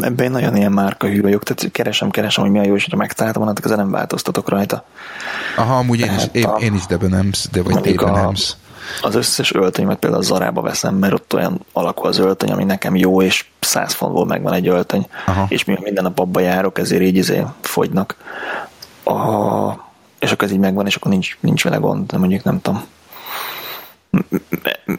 S1: ebben én nagyon ilyen márka hű vagyok, tehát keresem, keresem, hogy mi a jó, és ha megtaláltam, annak ezzel nem változtatok rajta.
S2: Aha, amúgy én is, én, a, én is Debenhams, de vagy Debenhams.
S1: Az összes öltönyemet például a Zarába veszem, mert ott olyan alakú az öltöny, ami nekem jó, és 100 fontból megvan egy öltöny, Aha. és mivel minden nap abba járok, ezért így izé fogynak. A, és akkor ez így megvan, és akkor nincs, nincs vele gond, de mondjuk nem tudom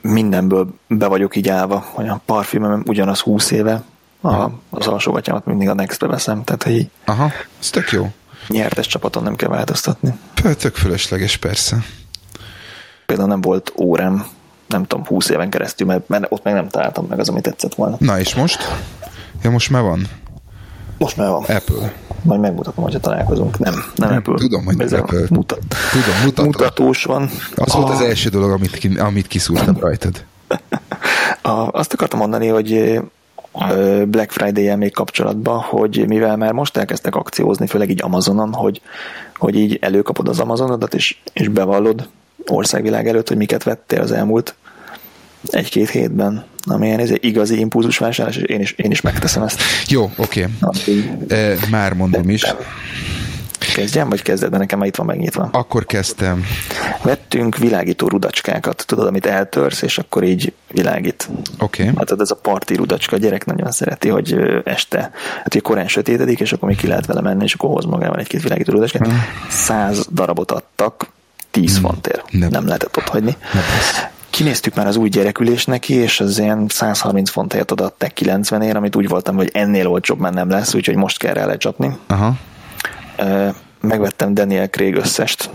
S1: mindenből be vagyok így állva, hogy a parfümem ugyanaz 20 éve, a, az alsógatyámat mindig a Next-be veszem, tehát hogy
S2: Aha, ez tök jó.
S1: Nyertes csapaton nem kell változtatni.
S2: Tök fölösleges, persze.
S1: Például nem volt órám, nem tudom, 20 éven keresztül, mert, mert ott meg nem találtam meg az, amit tetszett volna.
S2: Na és most? Ja, most már van?
S1: Most már van.
S2: Apple.
S1: Majd megmutatom, hogyha találkozunk. Nem, nem, nem Apple.
S2: Tudom, hogy
S1: Ez
S2: Apple.
S1: Mutat,
S2: tudom, mutatom.
S1: Mutatós van.
S2: Az ah. volt az első dolog, amit, amit kiszúrtam rajtad.
S1: A, azt akartam mondani, hogy Black Friday-el még kapcsolatban, hogy mivel már most elkezdtek akciózni, főleg így Amazonon, hogy, hogy így előkapod az Amazonodat, és, és bevallod országvilág előtt, hogy miket vettél az elmúlt egy-két hétben, amilyen ez egy igazi impulzusvásárlás, és én is, én is megteszem ezt.
S2: Jó, oké. Okay. Már mondom is.
S1: Kezdjem, vagy kezded, de nekem már itt van megnyitva.
S2: Akkor kezdtem.
S1: Vettünk világító rudacskákat, tudod, amit eltörsz, és akkor így világít.
S2: Oké. Okay.
S1: Hát ez a parti rudacska, a gyerek nagyon szereti, hogy este, hát ugye korán sötétedik, és akkor még ki lehet vele menni, és akkor hoz magával egy-két világító rudacskát. Hmm. Száz darabot adtak, 10 hmm. fontért. Nem. nem lehetett ott hagyni. Nem Kinéztük már az új gyerekülés neki, és az ilyen 130 font helyett odaadták 90 ér, amit úgy voltam, hogy ennél olcsóbb már nem lesz, úgyhogy most kell rá lecsapni. Aha megvettem Daniel Craig összest,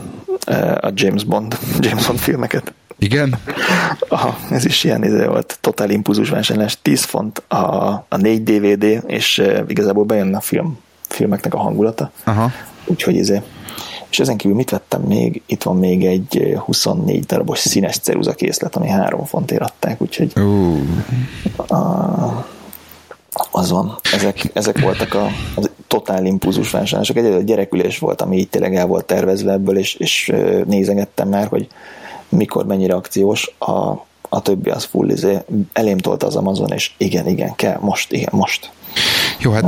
S1: a James Bond, James Bond filmeket.
S2: Igen?
S1: Aha, ez is ilyen izé volt, totál impulzus vásárlás, 10 font a, a 4 DVD, és igazából bejön a film, filmeknek a hangulata. Aha. Úgyhogy izé. És ezen kívül mit vettem még? Itt van még egy 24 darabos színes ceruza készlet, ami 3 fontért adták, úgyhogy uh. a, az van. Ezek, ezek voltak a, az totál impulzus vásárlások. Egy gyerekülés volt, ami így tényleg el volt tervezve ebből, és, és nézegettem már, hogy mikor mennyire akciós. A, a többi az full izé, elém tolta az Amazon, és igen, igen, kell, most, igen, most.
S2: Jó, hát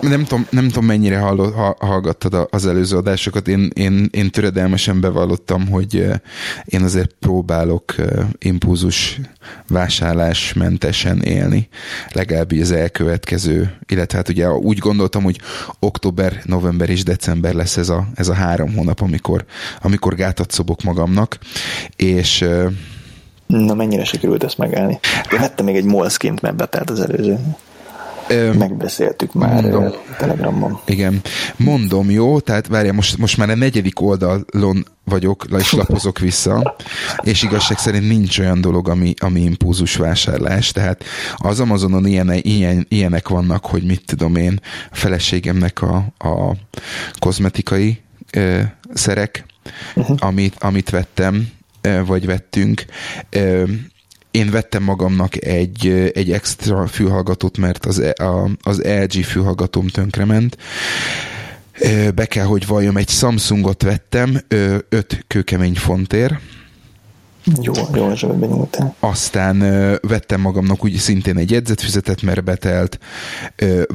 S2: nem tudom, nem tudom mennyire hallott, hallgattad az előző adásokat. Én, én, én töredelmesen bevallottam, hogy én azért próbálok impulzus vásárlásmentesen élni, legalábbis az elkövetkező, illetve hát ugye úgy gondoltam, hogy október, november és december lesz ez a, ez a három hónap, amikor, amikor gátat szobok magamnak, és
S1: Na, mennyire sikerült ezt megállni? Én vettem még egy Moleskint, mert betelt az előző. Megbeszéltük már mondom, Telegramon.
S2: Igen. Mondom, jó, tehát várja, most, most már a negyedik oldalon vagyok, és lapozok vissza, és igazság szerint nincs olyan dolog, ami, ami impulzus vásárlás, tehát az Amazonon ilyen, ilyen, ilyenek vannak, hogy mit tudom én, a feleségemnek a, a kozmetikai ö, szerek, uh-huh. amit, amit vettem, vagy vettünk, ö, én vettem magamnak egy, egy extra fülhallgatót, mert az, e, a, az LG fülhallgatóm tönkrement. Be kell, hogy valljam, egy Samsungot vettem, 5 kőkemény fontért,
S1: jó, jó zsebbe nyúltál.
S2: Aztán vettem magamnak úgy szintén egy jegyzetfüzetet, mert betelt,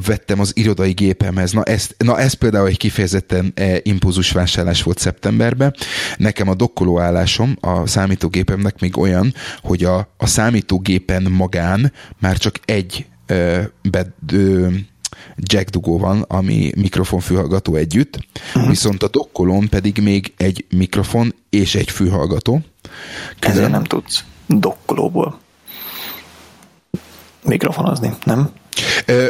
S2: vettem az irodai gépemhez. Na ez, na ez például egy kifejezetten e, impulzus vásárlás volt szeptemberben. Nekem a dokkoló állásom a számítógépemnek még olyan, hogy a, a számítógépen magán már csak egy ö, bed, ö, jack dugó van, ami mikrofon fülhallgató együtt, uh-huh. viszont a dokkolón pedig még egy mikrofon és egy fülhallgató.
S1: Külön. Ezért nem tudsz dokkolóból mikrofonozni, nem?
S2: Ö,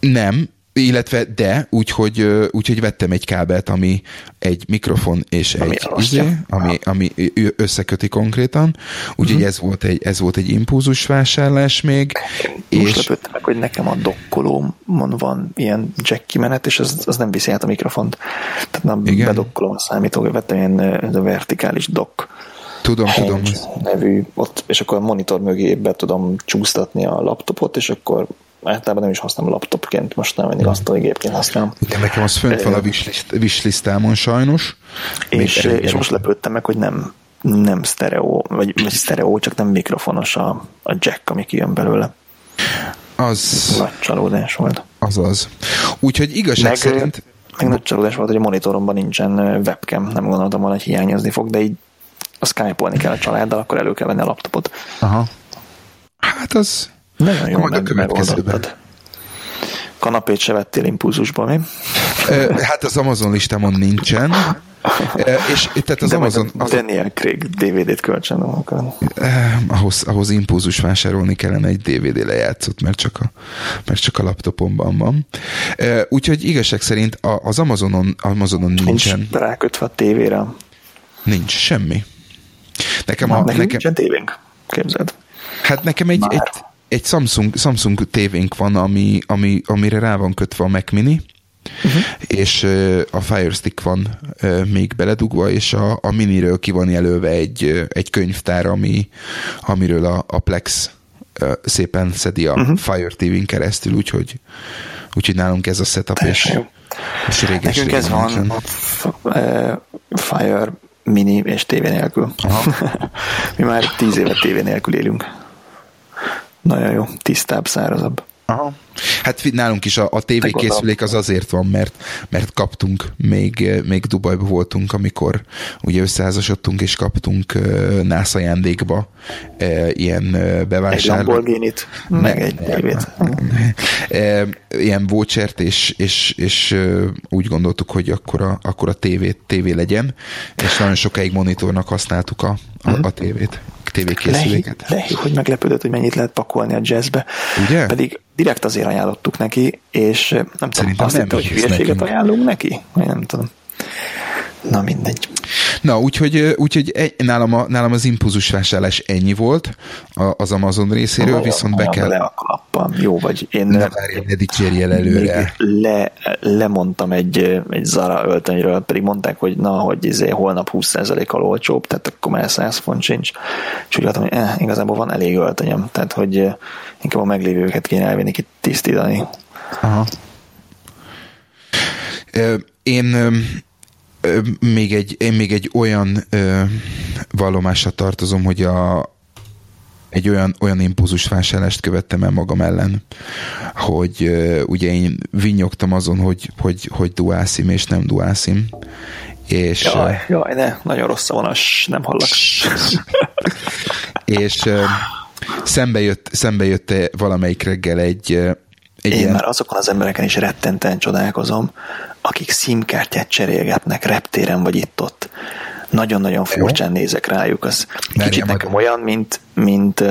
S2: nem, illetve de, úgyhogy, úgyhogy vettem egy kábelt, ami egy mikrofon és ami egy izé, ami, ami összeköti konkrétan. Úgyhogy uh-huh. ez, volt egy, ez volt egy impulzus vásárlás még.
S1: Most és... lepődtem meg, hogy nekem a dokkolómon van ilyen jack kimenet, és az, az nem viszi át a mikrofont. Tehát nem Igen. bedokkolom a számítógépet, vettem ilyen vertikális dock
S2: Tudom, tudom.
S1: nevű, ott, és akkor a monitor mögé be tudom csúsztatni a laptopot, és akkor általában nem is használom laptopként, most nem mindig azt a gépként használom.
S2: Igen, nekem az fönt van a wishlist, wishlistámon sajnos.
S1: És, és most lepődtem meg, hogy nem, nem sztereó, vagy, vagy sztereó, csak nem mikrofonos a, a jack, ami kijön belőle.
S2: Az...
S1: Nagy csalódás volt.
S2: Az az. Úgyhogy igazság meg, szerint...
S1: Meg nagy csalódás volt, hogy a monitoromban nincsen webcam, nem gondoltam volna, hogy hiányozni fog, de így a Skype-olni kell a családdal, akkor elő kell venni a laptopot.
S2: Aha. Hát az
S1: nagyon jó, majd a következőben. Kanapét se vettél impulzusban, mi?
S2: Hát az Amazon listámon nincsen. És tehát az
S1: De
S2: Amazon...
S1: Az... Daniel Craig DVD-t kölcsön akar.
S2: Ahhoz, ahhoz impulzus vásárolni kellene egy DVD lejátszott, mert csak a, mert csak a laptopomban van. Úgyhogy igazság szerint az Amazonon, Amazonon nincsen...
S1: Nincs rákötve a tévére.
S2: Nincs semmi.
S1: Nekem, a, nekem, nekem nincsen tévénk, képzeld.
S2: Hát nekem egy, egy, egy Samsung, Samsung tévénk van, ami, ami, amire rá van kötve a Mac Mini, uh-huh. és uh, a Fire Stick van uh, még beledugva, és a, a Miniről ki van jelölve egy, uh, egy könyvtár, ami, amiről a, a Plex uh, szépen szedi a uh-huh. Fire TV-n keresztül, úgyhogy, úgyhogy nálunk ez a setup, és,
S1: és réges Nekünk ez van, uh, Fire mini és tévé nélkül. Mi már tíz éve tévé nélkül élünk. Nagyon jó, tisztább, szárazabb.
S2: Aha. Hát nálunk is a, a tévékészülék az azért van, mert, mert kaptunk, még, még Dubajban voltunk, amikor ugye összeházasodtunk, és kaptunk uh, nász ajándékba uh, ilyen uh, bevásárló.
S1: Egy Lamborghini-t, meg egy tévét.
S2: Ilyen vouchert, és, és, és úgy gondoltuk, hogy akkor a, akkor a tévé, tévé legyen, és nagyon sokáig monitornak használtuk a, a, a tévét tévékészüléket.
S1: Lehív, hogy meglepődött, hogy mennyit lehet pakolni a jazzbe.
S2: Ugye?
S1: Pedig direkt azért ajánlottuk neki, és nem tudom, Szerintem azt nem hitte, hogy hülyeséget ajánlunk neki? Vagy nem tudom. Na mindegy.
S2: Na, úgyhogy, úgyhogy egy, nálam, a, nálam az impulzus vásárlás ennyi volt az Amazon részéről, Na, viszont be kell...
S1: Le a klappam. Jó, vagy én...
S2: Ne várj, ne dicsérj el előre.
S1: Le, lemondtam egy, egy Zara öltönyről, pedig mondták, hogy na, hogy izé, holnap 20%-kal olcsóbb, tehát akkor már 100 font sincs. És úgy hogy eh, igazából van elég öltönyöm, tehát hogy inkább a meglévőket kéne elvinni ki tisztítani.
S2: Aha. Én még egy, én még egy olyan ö, vallomásra tartozom, hogy a, egy olyan, olyan impulzus vásárlást követtem el magam ellen, hogy uh, ugye én vinyogtam azon, hogy, hogy, hogy duászim és nem duászim. És,
S1: jaj, jaj, ne, nagyon rossz a vonas, nem hallak.
S2: és uh, szembe jött, szembe jött valamelyik reggel egy, egy
S1: Én ilyen... már azokon az embereken is rettenten csodálkozom, akik szimkártyát cserélgetnek reptéren vagy itt-ott. Nagyon-nagyon furcsán nézek rájuk. Az kicsit nekem olyan, mint, mint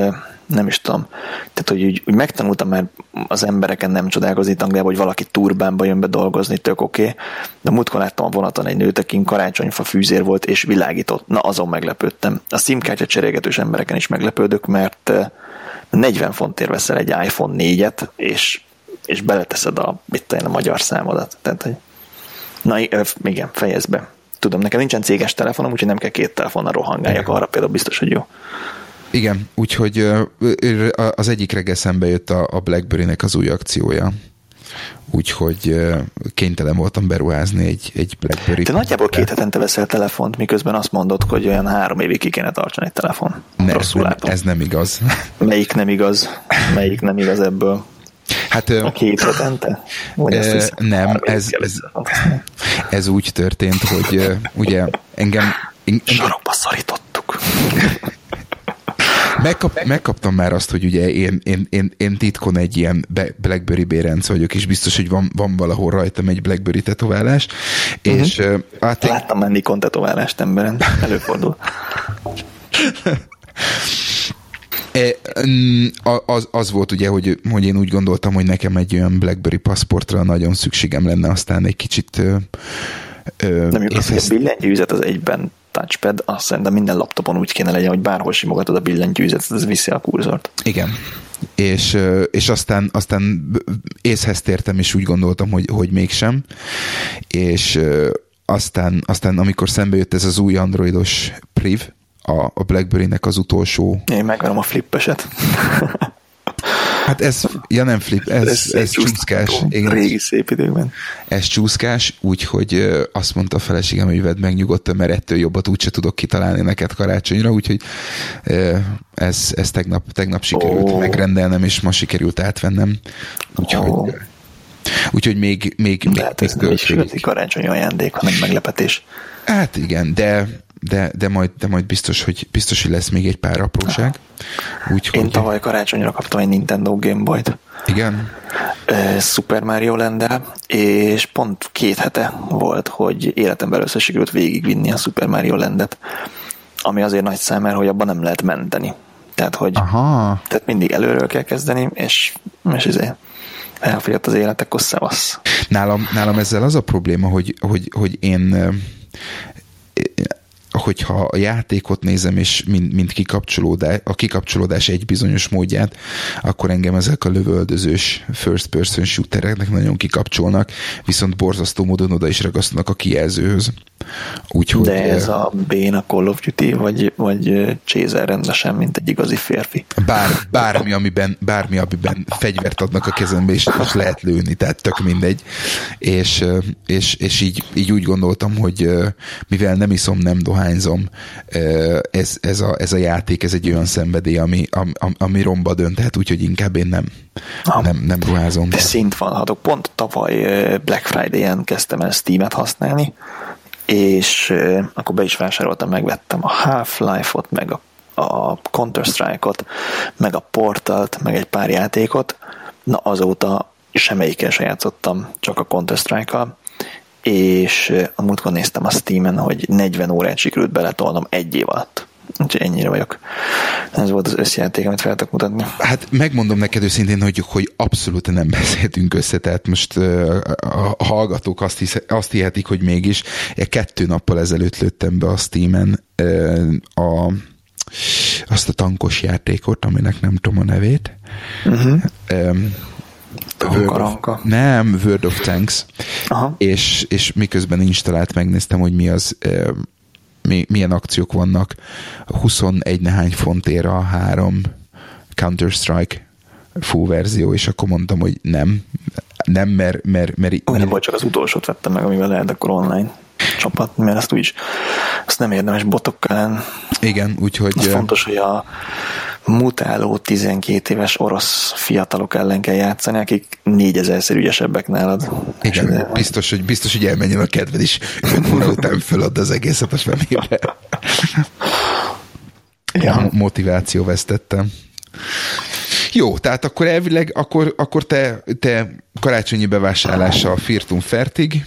S1: nem is tudom. Tehát, hogy úgy, úgy megtanultam már az embereken nem csodálkozni Angliában, hogy valaki turbánba jön be dolgozni, tök oké. Okay. De múltkor láttam a vonaton egy nőt, akin karácsonyfa fűzér volt, és világított. Na, azon meglepődtem. A SIM-kártya cserélgetős embereken is meglepődök, mert 40 fontért veszel egy iPhone 4-et, és, és beleteszed a, mit a magyar számodat. Tehát, hogy na igen, fejezd be. Tudom, nekem nincsen céges telefonom, úgyhogy nem kell két telefonnal rohangáljak, arra például biztos, hogy jó.
S2: Igen, úgyhogy az egyik reggel szembe jött a BlackBerry-nek az új akciója. Úgyhogy kénytelen voltam beruházni egy, egy BlackBerry.
S1: Te nagyjából két hetente veszel telefont, miközben azt mondod, hogy olyan három évig ki kéne tartani egy telefon.
S2: Ne, ez, nem, ez nem igaz.
S1: Melyik nem igaz? Melyik nem igaz ebből? Hát, a két hetente?
S2: e, nem, ez, ez, ez úgy történt, hogy ugye engem... engem
S1: Sarokba szorítottuk.
S2: Megkap, megkaptam már azt, hogy ugye én, én, én, én titkon egy ilyen Blackberry bérenc vagyok, és biztos, hogy van, van valahol rajtam egy Blackberry tetoválás. Uh-huh. És, uh,
S1: hát Láttam menni tetoválást emberen, előfordul.
S2: E, az, az volt ugye, hogy, hogy én úgy gondoltam, hogy nekem egy olyan BlackBerry paszportra nagyon szükségem lenne, aztán egy kicsit
S1: nem jó, hogy a billentyűzet az egyben touchpad, azt szerintem minden laptopon úgy kéne legyen, hogy bárhol simogatod a billentyűzetet, ez viszi a kurzort.
S2: Igen. És, és aztán, aztán észhez tértem, és úgy gondoltam, hogy, hogy mégsem. És aztán, aztán amikor szembe jött ez az új androidos priv, a, a BlackBerry-nek az utolsó...
S1: Én megverom a flippeset.
S2: Hát ez, ja nem flip, ez, ez, ez csúszkás.
S1: Igen. Régi szép időkben.
S2: Ez csúszkás, úgyhogy azt mondta a feleségem, hogy vedd meg nyugodtan, mert ettől jobbat úgyse tudok kitalálni neked karácsonyra, úgyhogy ez, ez tegnap, tegnap sikerült oh. megrendelnem, és ma sikerült átvennem. Úgyhogy oh. Úgyhogy még, még,
S1: de hát ez nem is igazi karácsonyi ajándék, hanem meglepetés.
S2: Hát igen, de de, de, majd, de majd biztos, hogy, biztos, hogy lesz még egy pár apróság.
S1: Úgy, Én tavaly karácsonyra kaptam egy Nintendo Game Boy-t.
S2: Igen?
S1: Super Mario land és pont két hete volt, hogy életemben először sikerült végigvinni a Super Mario Landet, ami azért nagy szám, mert hogy abban nem lehet menteni. Tehát, hogy Aha. tehát mindig előről kell kezdeni, és, és ezért elfogyott az életek, akkor szevasz.
S2: Nálam, nálam ezzel az a probléma, hogy, hogy, hogy én hogyha a játékot nézem, és mint, mint kikapcsolódás, a kikapcsolódás egy bizonyos módját, akkor engem ezek a lövöldözős first person shootereknek nagyon kikapcsolnak, viszont borzasztó módon oda is ragasztanak a kijelzőhöz.
S1: Úgyhogy, De ez a Bén a Call of Duty, vagy, vagy Chaser rendesen, mint egy igazi férfi?
S2: Bár, bármi, amiben, bármi, amiben fegyvert adnak a kezembe, és, és lehet lőni, tehát tök mindegy. És, és, és így, így úgy gondoltam, hogy mivel nem iszom, nem dohányzom, ez, ez, a, ez a játék, ez egy olyan szenvedély, ami, ami, ami romba dönt, tehát úgyhogy inkább én nem, nem, nem ruházom.
S1: De szint van, hát pont tavaly Black Friday-en kezdtem el Steam-et használni, és akkor be is vásároltam, megvettem a Half-Life-ot, meg a, a Counter-Strike-ot, meg a Portalt, meg egy pár játékot. Na azóta semmelyikkel se játszottam, csak a Counter-Strike-kal, és a múltkor néztem a Steam-en, hogy 40 órát sikerült beletolnom egy év alatt. Úgyhogy ennyire vagyok. Ez volt az összjáték, amit fel mutatni.
S2: Hát megmondom neked őszintén, hogy, hogy abszolút nem beszéltünk össze, tehát most a hallgatók azt, hisz, azt hihetik, hogy mégis. Kettő nappal ezelőtt lőttem be a Steam-en a, azt a tankos játékot, aminek nem tudom a nevét. Uh-huh. Um, Word of, nem, Word of Tanks. Aha. És, és miközben installált, megnéztem, hogy mi az mi, milyen akciók vannak. 21 nehány fontért a három Counter-Strike full verzió, és akkor mondtam, hogy nem. Nem, mert... mert, mert,
S1: mert nem volt, csak az utolsót vettem meg, amivel lehet akkor online csapat, mert ezt úgy azt nem érdemes botokkal
S2: Igen, úgyhogy... Az
S1: fontos, hogy a mutáló 12 éves orosz fiatalok ellen kell játszani, akik négyezerszer ügyesebbek nálad.
S2: Igen, biztos, hogy, biztos, hogy elmenjen a kedved is. 5 óra után fölad az egészet most már Ja. Motiváció vesztettem. Jó, tehát akkor elvileg, akkor, akkor te, te karácsonyi bevásárlással firtum fertig.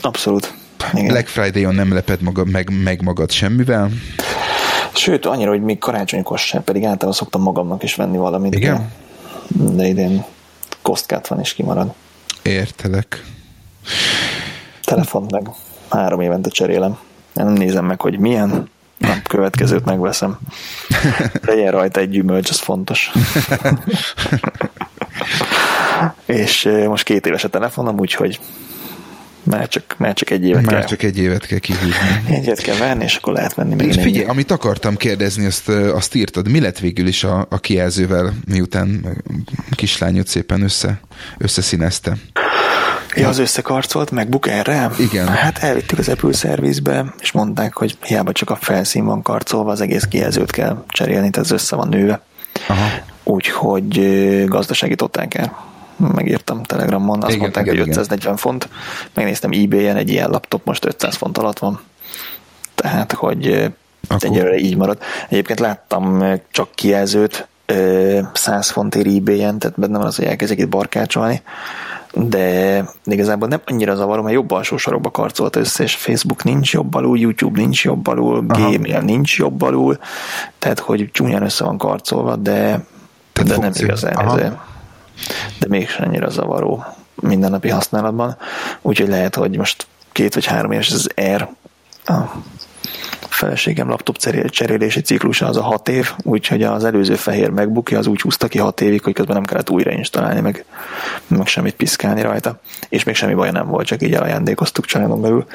S1: Abszolút.
S2: Igen. Black Friday-on nem leped maga, meg, meg magad semmivel.
S1: Sőt, annyira, hogy még karácsonykor sem, pedig általában szoktam magamnak is venni valamit. Igen? De, de idén kosztkát van és kimarad.
S2: Értelek.
S1: Telefon meg három évente cserélem. Én nem nézem meg, hogy milyen, a következőt megveszem. Legyen rajta egy gyümölcs, az fontos. és most két éves a telefonom, úgyhogy már csak, már csak egy évet
S2: már
S1: kell.
S2: csak egy évet kell kihúzni.
S1: Egy évet kell venni, és akkor lehet venni még
S2: Figyelj, amit akartam kérdezni, azt, azt írtad. Mi lett végül is a, a kijelzővel, miután kislányot szépen össze, összeszínezte?
S1: Ja, az összekarcolt MacBook erre?
S2: Igen.
S1: Hát elvittük az Apple szervizbe, és mondták, hogy hiába csak a felszín van karcolva, az egész kijelzőt kell cserélni, tehát az össze van nőve. Aha. Úgyhogy gazdasági el. Megírtam Telegramon, azt igen, mondták, igen, hogy 540 igen. font. Megnéztem eBay-en, egy ilyen laptop most 500 font alatt van. Tehát, hogy Akkor... egyelőre így marad. Egyébként láttam csak kijelzőt, 100 fontért eBay-en, tehát bennem az, hogy elkezdek itt barkácsolni de igazából nem annyira zavaró, mert jobb alsó sarokba karcolt össze, és Facebook nincs jobb alul, YouTube nincs jobb alul, Gmail nincs jobb alul, tehát hogy csúnyán össze van karcolva, de, de nem igazán ez, de mégsem annyira zavaró mindennapi használatban, úgyhogy lehet, hogy most két vagy három éves az R, a feleségem laptop cserélési ciklusa az a hat év, úgyhogy az előző fehér megbukja, az úgy húzta ki hat évig, hogy közben nem kellett újra installálni, meg, meg semmit piszkálni rajta, és még semmi baj nem volt, csak így elajándékoztuk családon belül.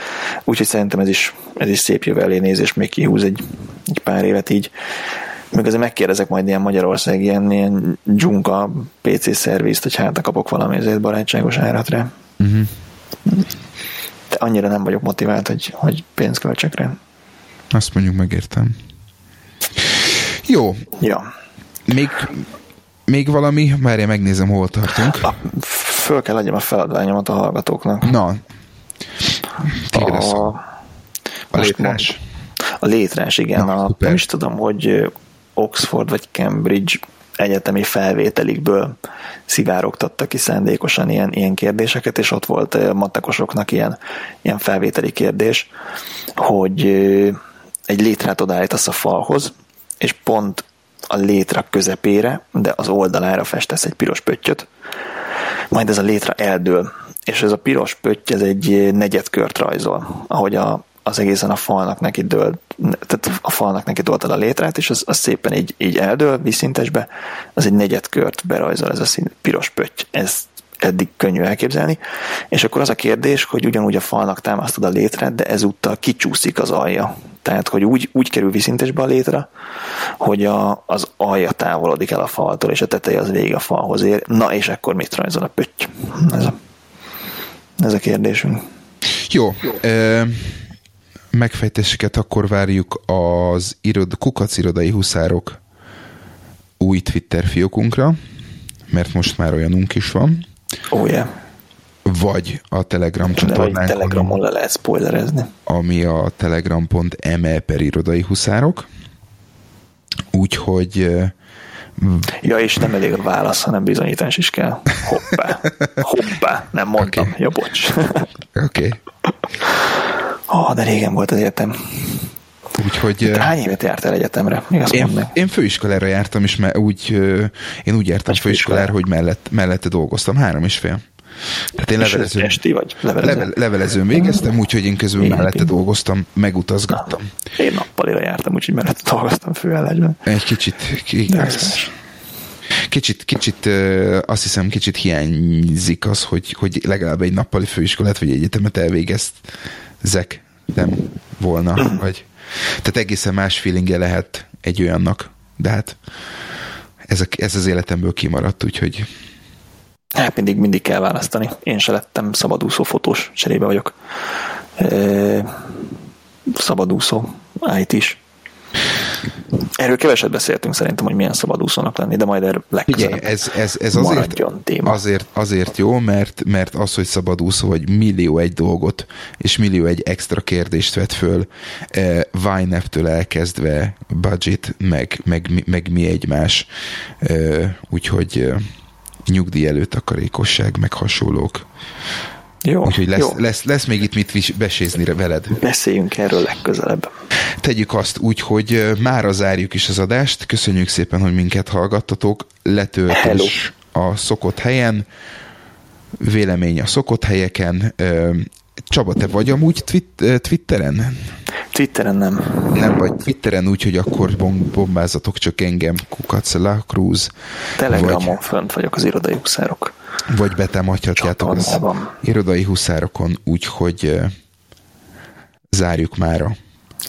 S1: Úgyhogy szerintem ez is, ez is szép jövő nézés, még kihúz egy, egy pár évet így. Még azért megkérdezek majd ilyen Magyarország ilyen, ilyen dzsunka PC szervizt, hogy hát kapok valami ezért barátságos áratra. Uh-huh. De annyira nem vagyok motivált, hogy, hogy pénzt költsek rá.
S2: Azt mondjuk megértem. Jó.
S1: Ja.
S2: Még, még valami? Már én megnézem, hol tartunk. A,
S1: föl kell adjam a feladványomat a hallgatóknak.
S2: Na.
S1: A,
S2: a létrás.
S1: A létrás, igen. Na, a, nem is tudom, hogy Oxford vagy Cambridge egyetemi felvételikből szivárogtattak ki szándékosan ilyen, ilyen kérdéseket, és ott volt matekosoknak ilyen, ilyen felvételi kérdés, hogy egy létrát odaállítasz a falhoz, és pont a létra közepére, de az oldalára festesz egy piros pöttyöt, majd ez a létra eldől, és ez a piros pötty, ez egy negyedkört rajzol, ahogy a, az egészen a falnak neki dől, tehát a falnak neki doltad a létrát, és az, az szépen így, így eldől vízszintesbe, az egy negyedkört berajzol ez a szín, piros pötty. Ez eddig könnyű elképzelni, és akkor az a kérdés, hogy ugyanúgy a falnak támasztod a létrát, de ezúttal kicsúszik az alja. Tehát, hogy úgy, úgy kerül viszintesbe a létre, hogy a, az alja távolodik el a faltól, és a teteje az végig a falhoz ér. Na, és akkor mit rajzol a pötty? Ez a, ez a kérdésünk.
S2: Jó. Jó. Megfejtéseket akkor várjuk az irod, kukac irodai huszárok új Twitter fiókunkra, mert most már olyanunk is van.
S1: Ó, oh, yeah
S2: vagy a Telegram csatornán.
S1: Telegramon le lehet spoilerezni.
S2: Ami a telegram.me per irodai huszárok. Úgyhogy
S1: Ja, és nem elég a válasz, hanem bizonyítás is kell. Hoppá. Hoppá. Nem mondtam. Okay. Ja, bocs.
S2: Oké. Okay.
S1: Oh, de régen volt az egyetem.
S2: Úgyhogy...
S1: Te hány évet jártál egyetemre? Még azt
S2: én, én főiskolára jártam, és úgy, én úgy jártam főiskolára, hogy mellett, mellette dolgoztam. Három és fél.
S1: Tehát én levelezőn, esti vagy?
S2: Levelezőn, Leve, levelezőn végeztem, úgyhogy én közben én mellette én. dolgoztam, megutazgattam.
S1: Én nappalira jártam, úgyhogy mellette dolgoztam főállásban.
S2: Egy kicsit, kicsit, kicsit azt hiszem, kicsit hiányzik az, hogy, hogy legalább egy nappali főiskolát vagy egyetemet elvégeztek nem volna, vagy tehát egészen más feelingje lehet egy olyannak, de hát ez, a, ez az életemből kimaradt, úgyhogy
S1: Hát mindig, mindig kell választani. Én se lettem szabadúszó fotós, cserébe vagyok. E, szabadúszó, IT is. Erről keveset beszéltünk szerintem, hogy milyen szabadúszónak lenni, de majd erről legközelebb.
S2: Ugye, ez, ez, ez azért, azért, azért jó, mert, mert az, hogy szabadúszó, hogy millió egy dolgot, és millió egy extra kérdést vet föl, eh, Vine-től elkezdve budget, meg, meg, meg mi egymás. Eh, úgyhogy eh, nyugdíj előtt takarékosság, meg hasonlók. Jó, Úgyhogy lesz, jó. Lesz, lesz még itt mit besézni veled.
S1: Beszéljünk erről legközelebb.
S2: Tegyük azt úgy, hogy mára zárjuk is az adást. Köszönjük szépen, hogy minket hallgattatok. Letöltés Hello. a szokott helyen, vélemény a szokott helyeken. Csaba, te vagy amúgy twit- Twitteren?
S1: Twitteren nem.
S2: Nem vagy Twitteren úgy, hogy akkor bombázatok csak engem, Kukac La Cruz.
S1: Telegramon vagy, fönt vagyok az irodai huszárok.
S2: Vagy betámadhatjátok az irodai huszárokon úgy, hogy zárjuk mára.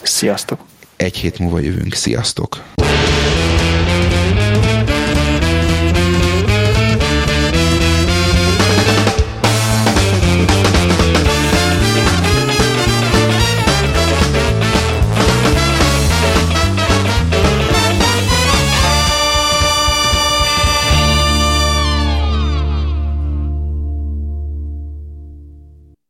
S1: Sziasztok!
S2: Egy hét múlva jövünk. Sziasztok!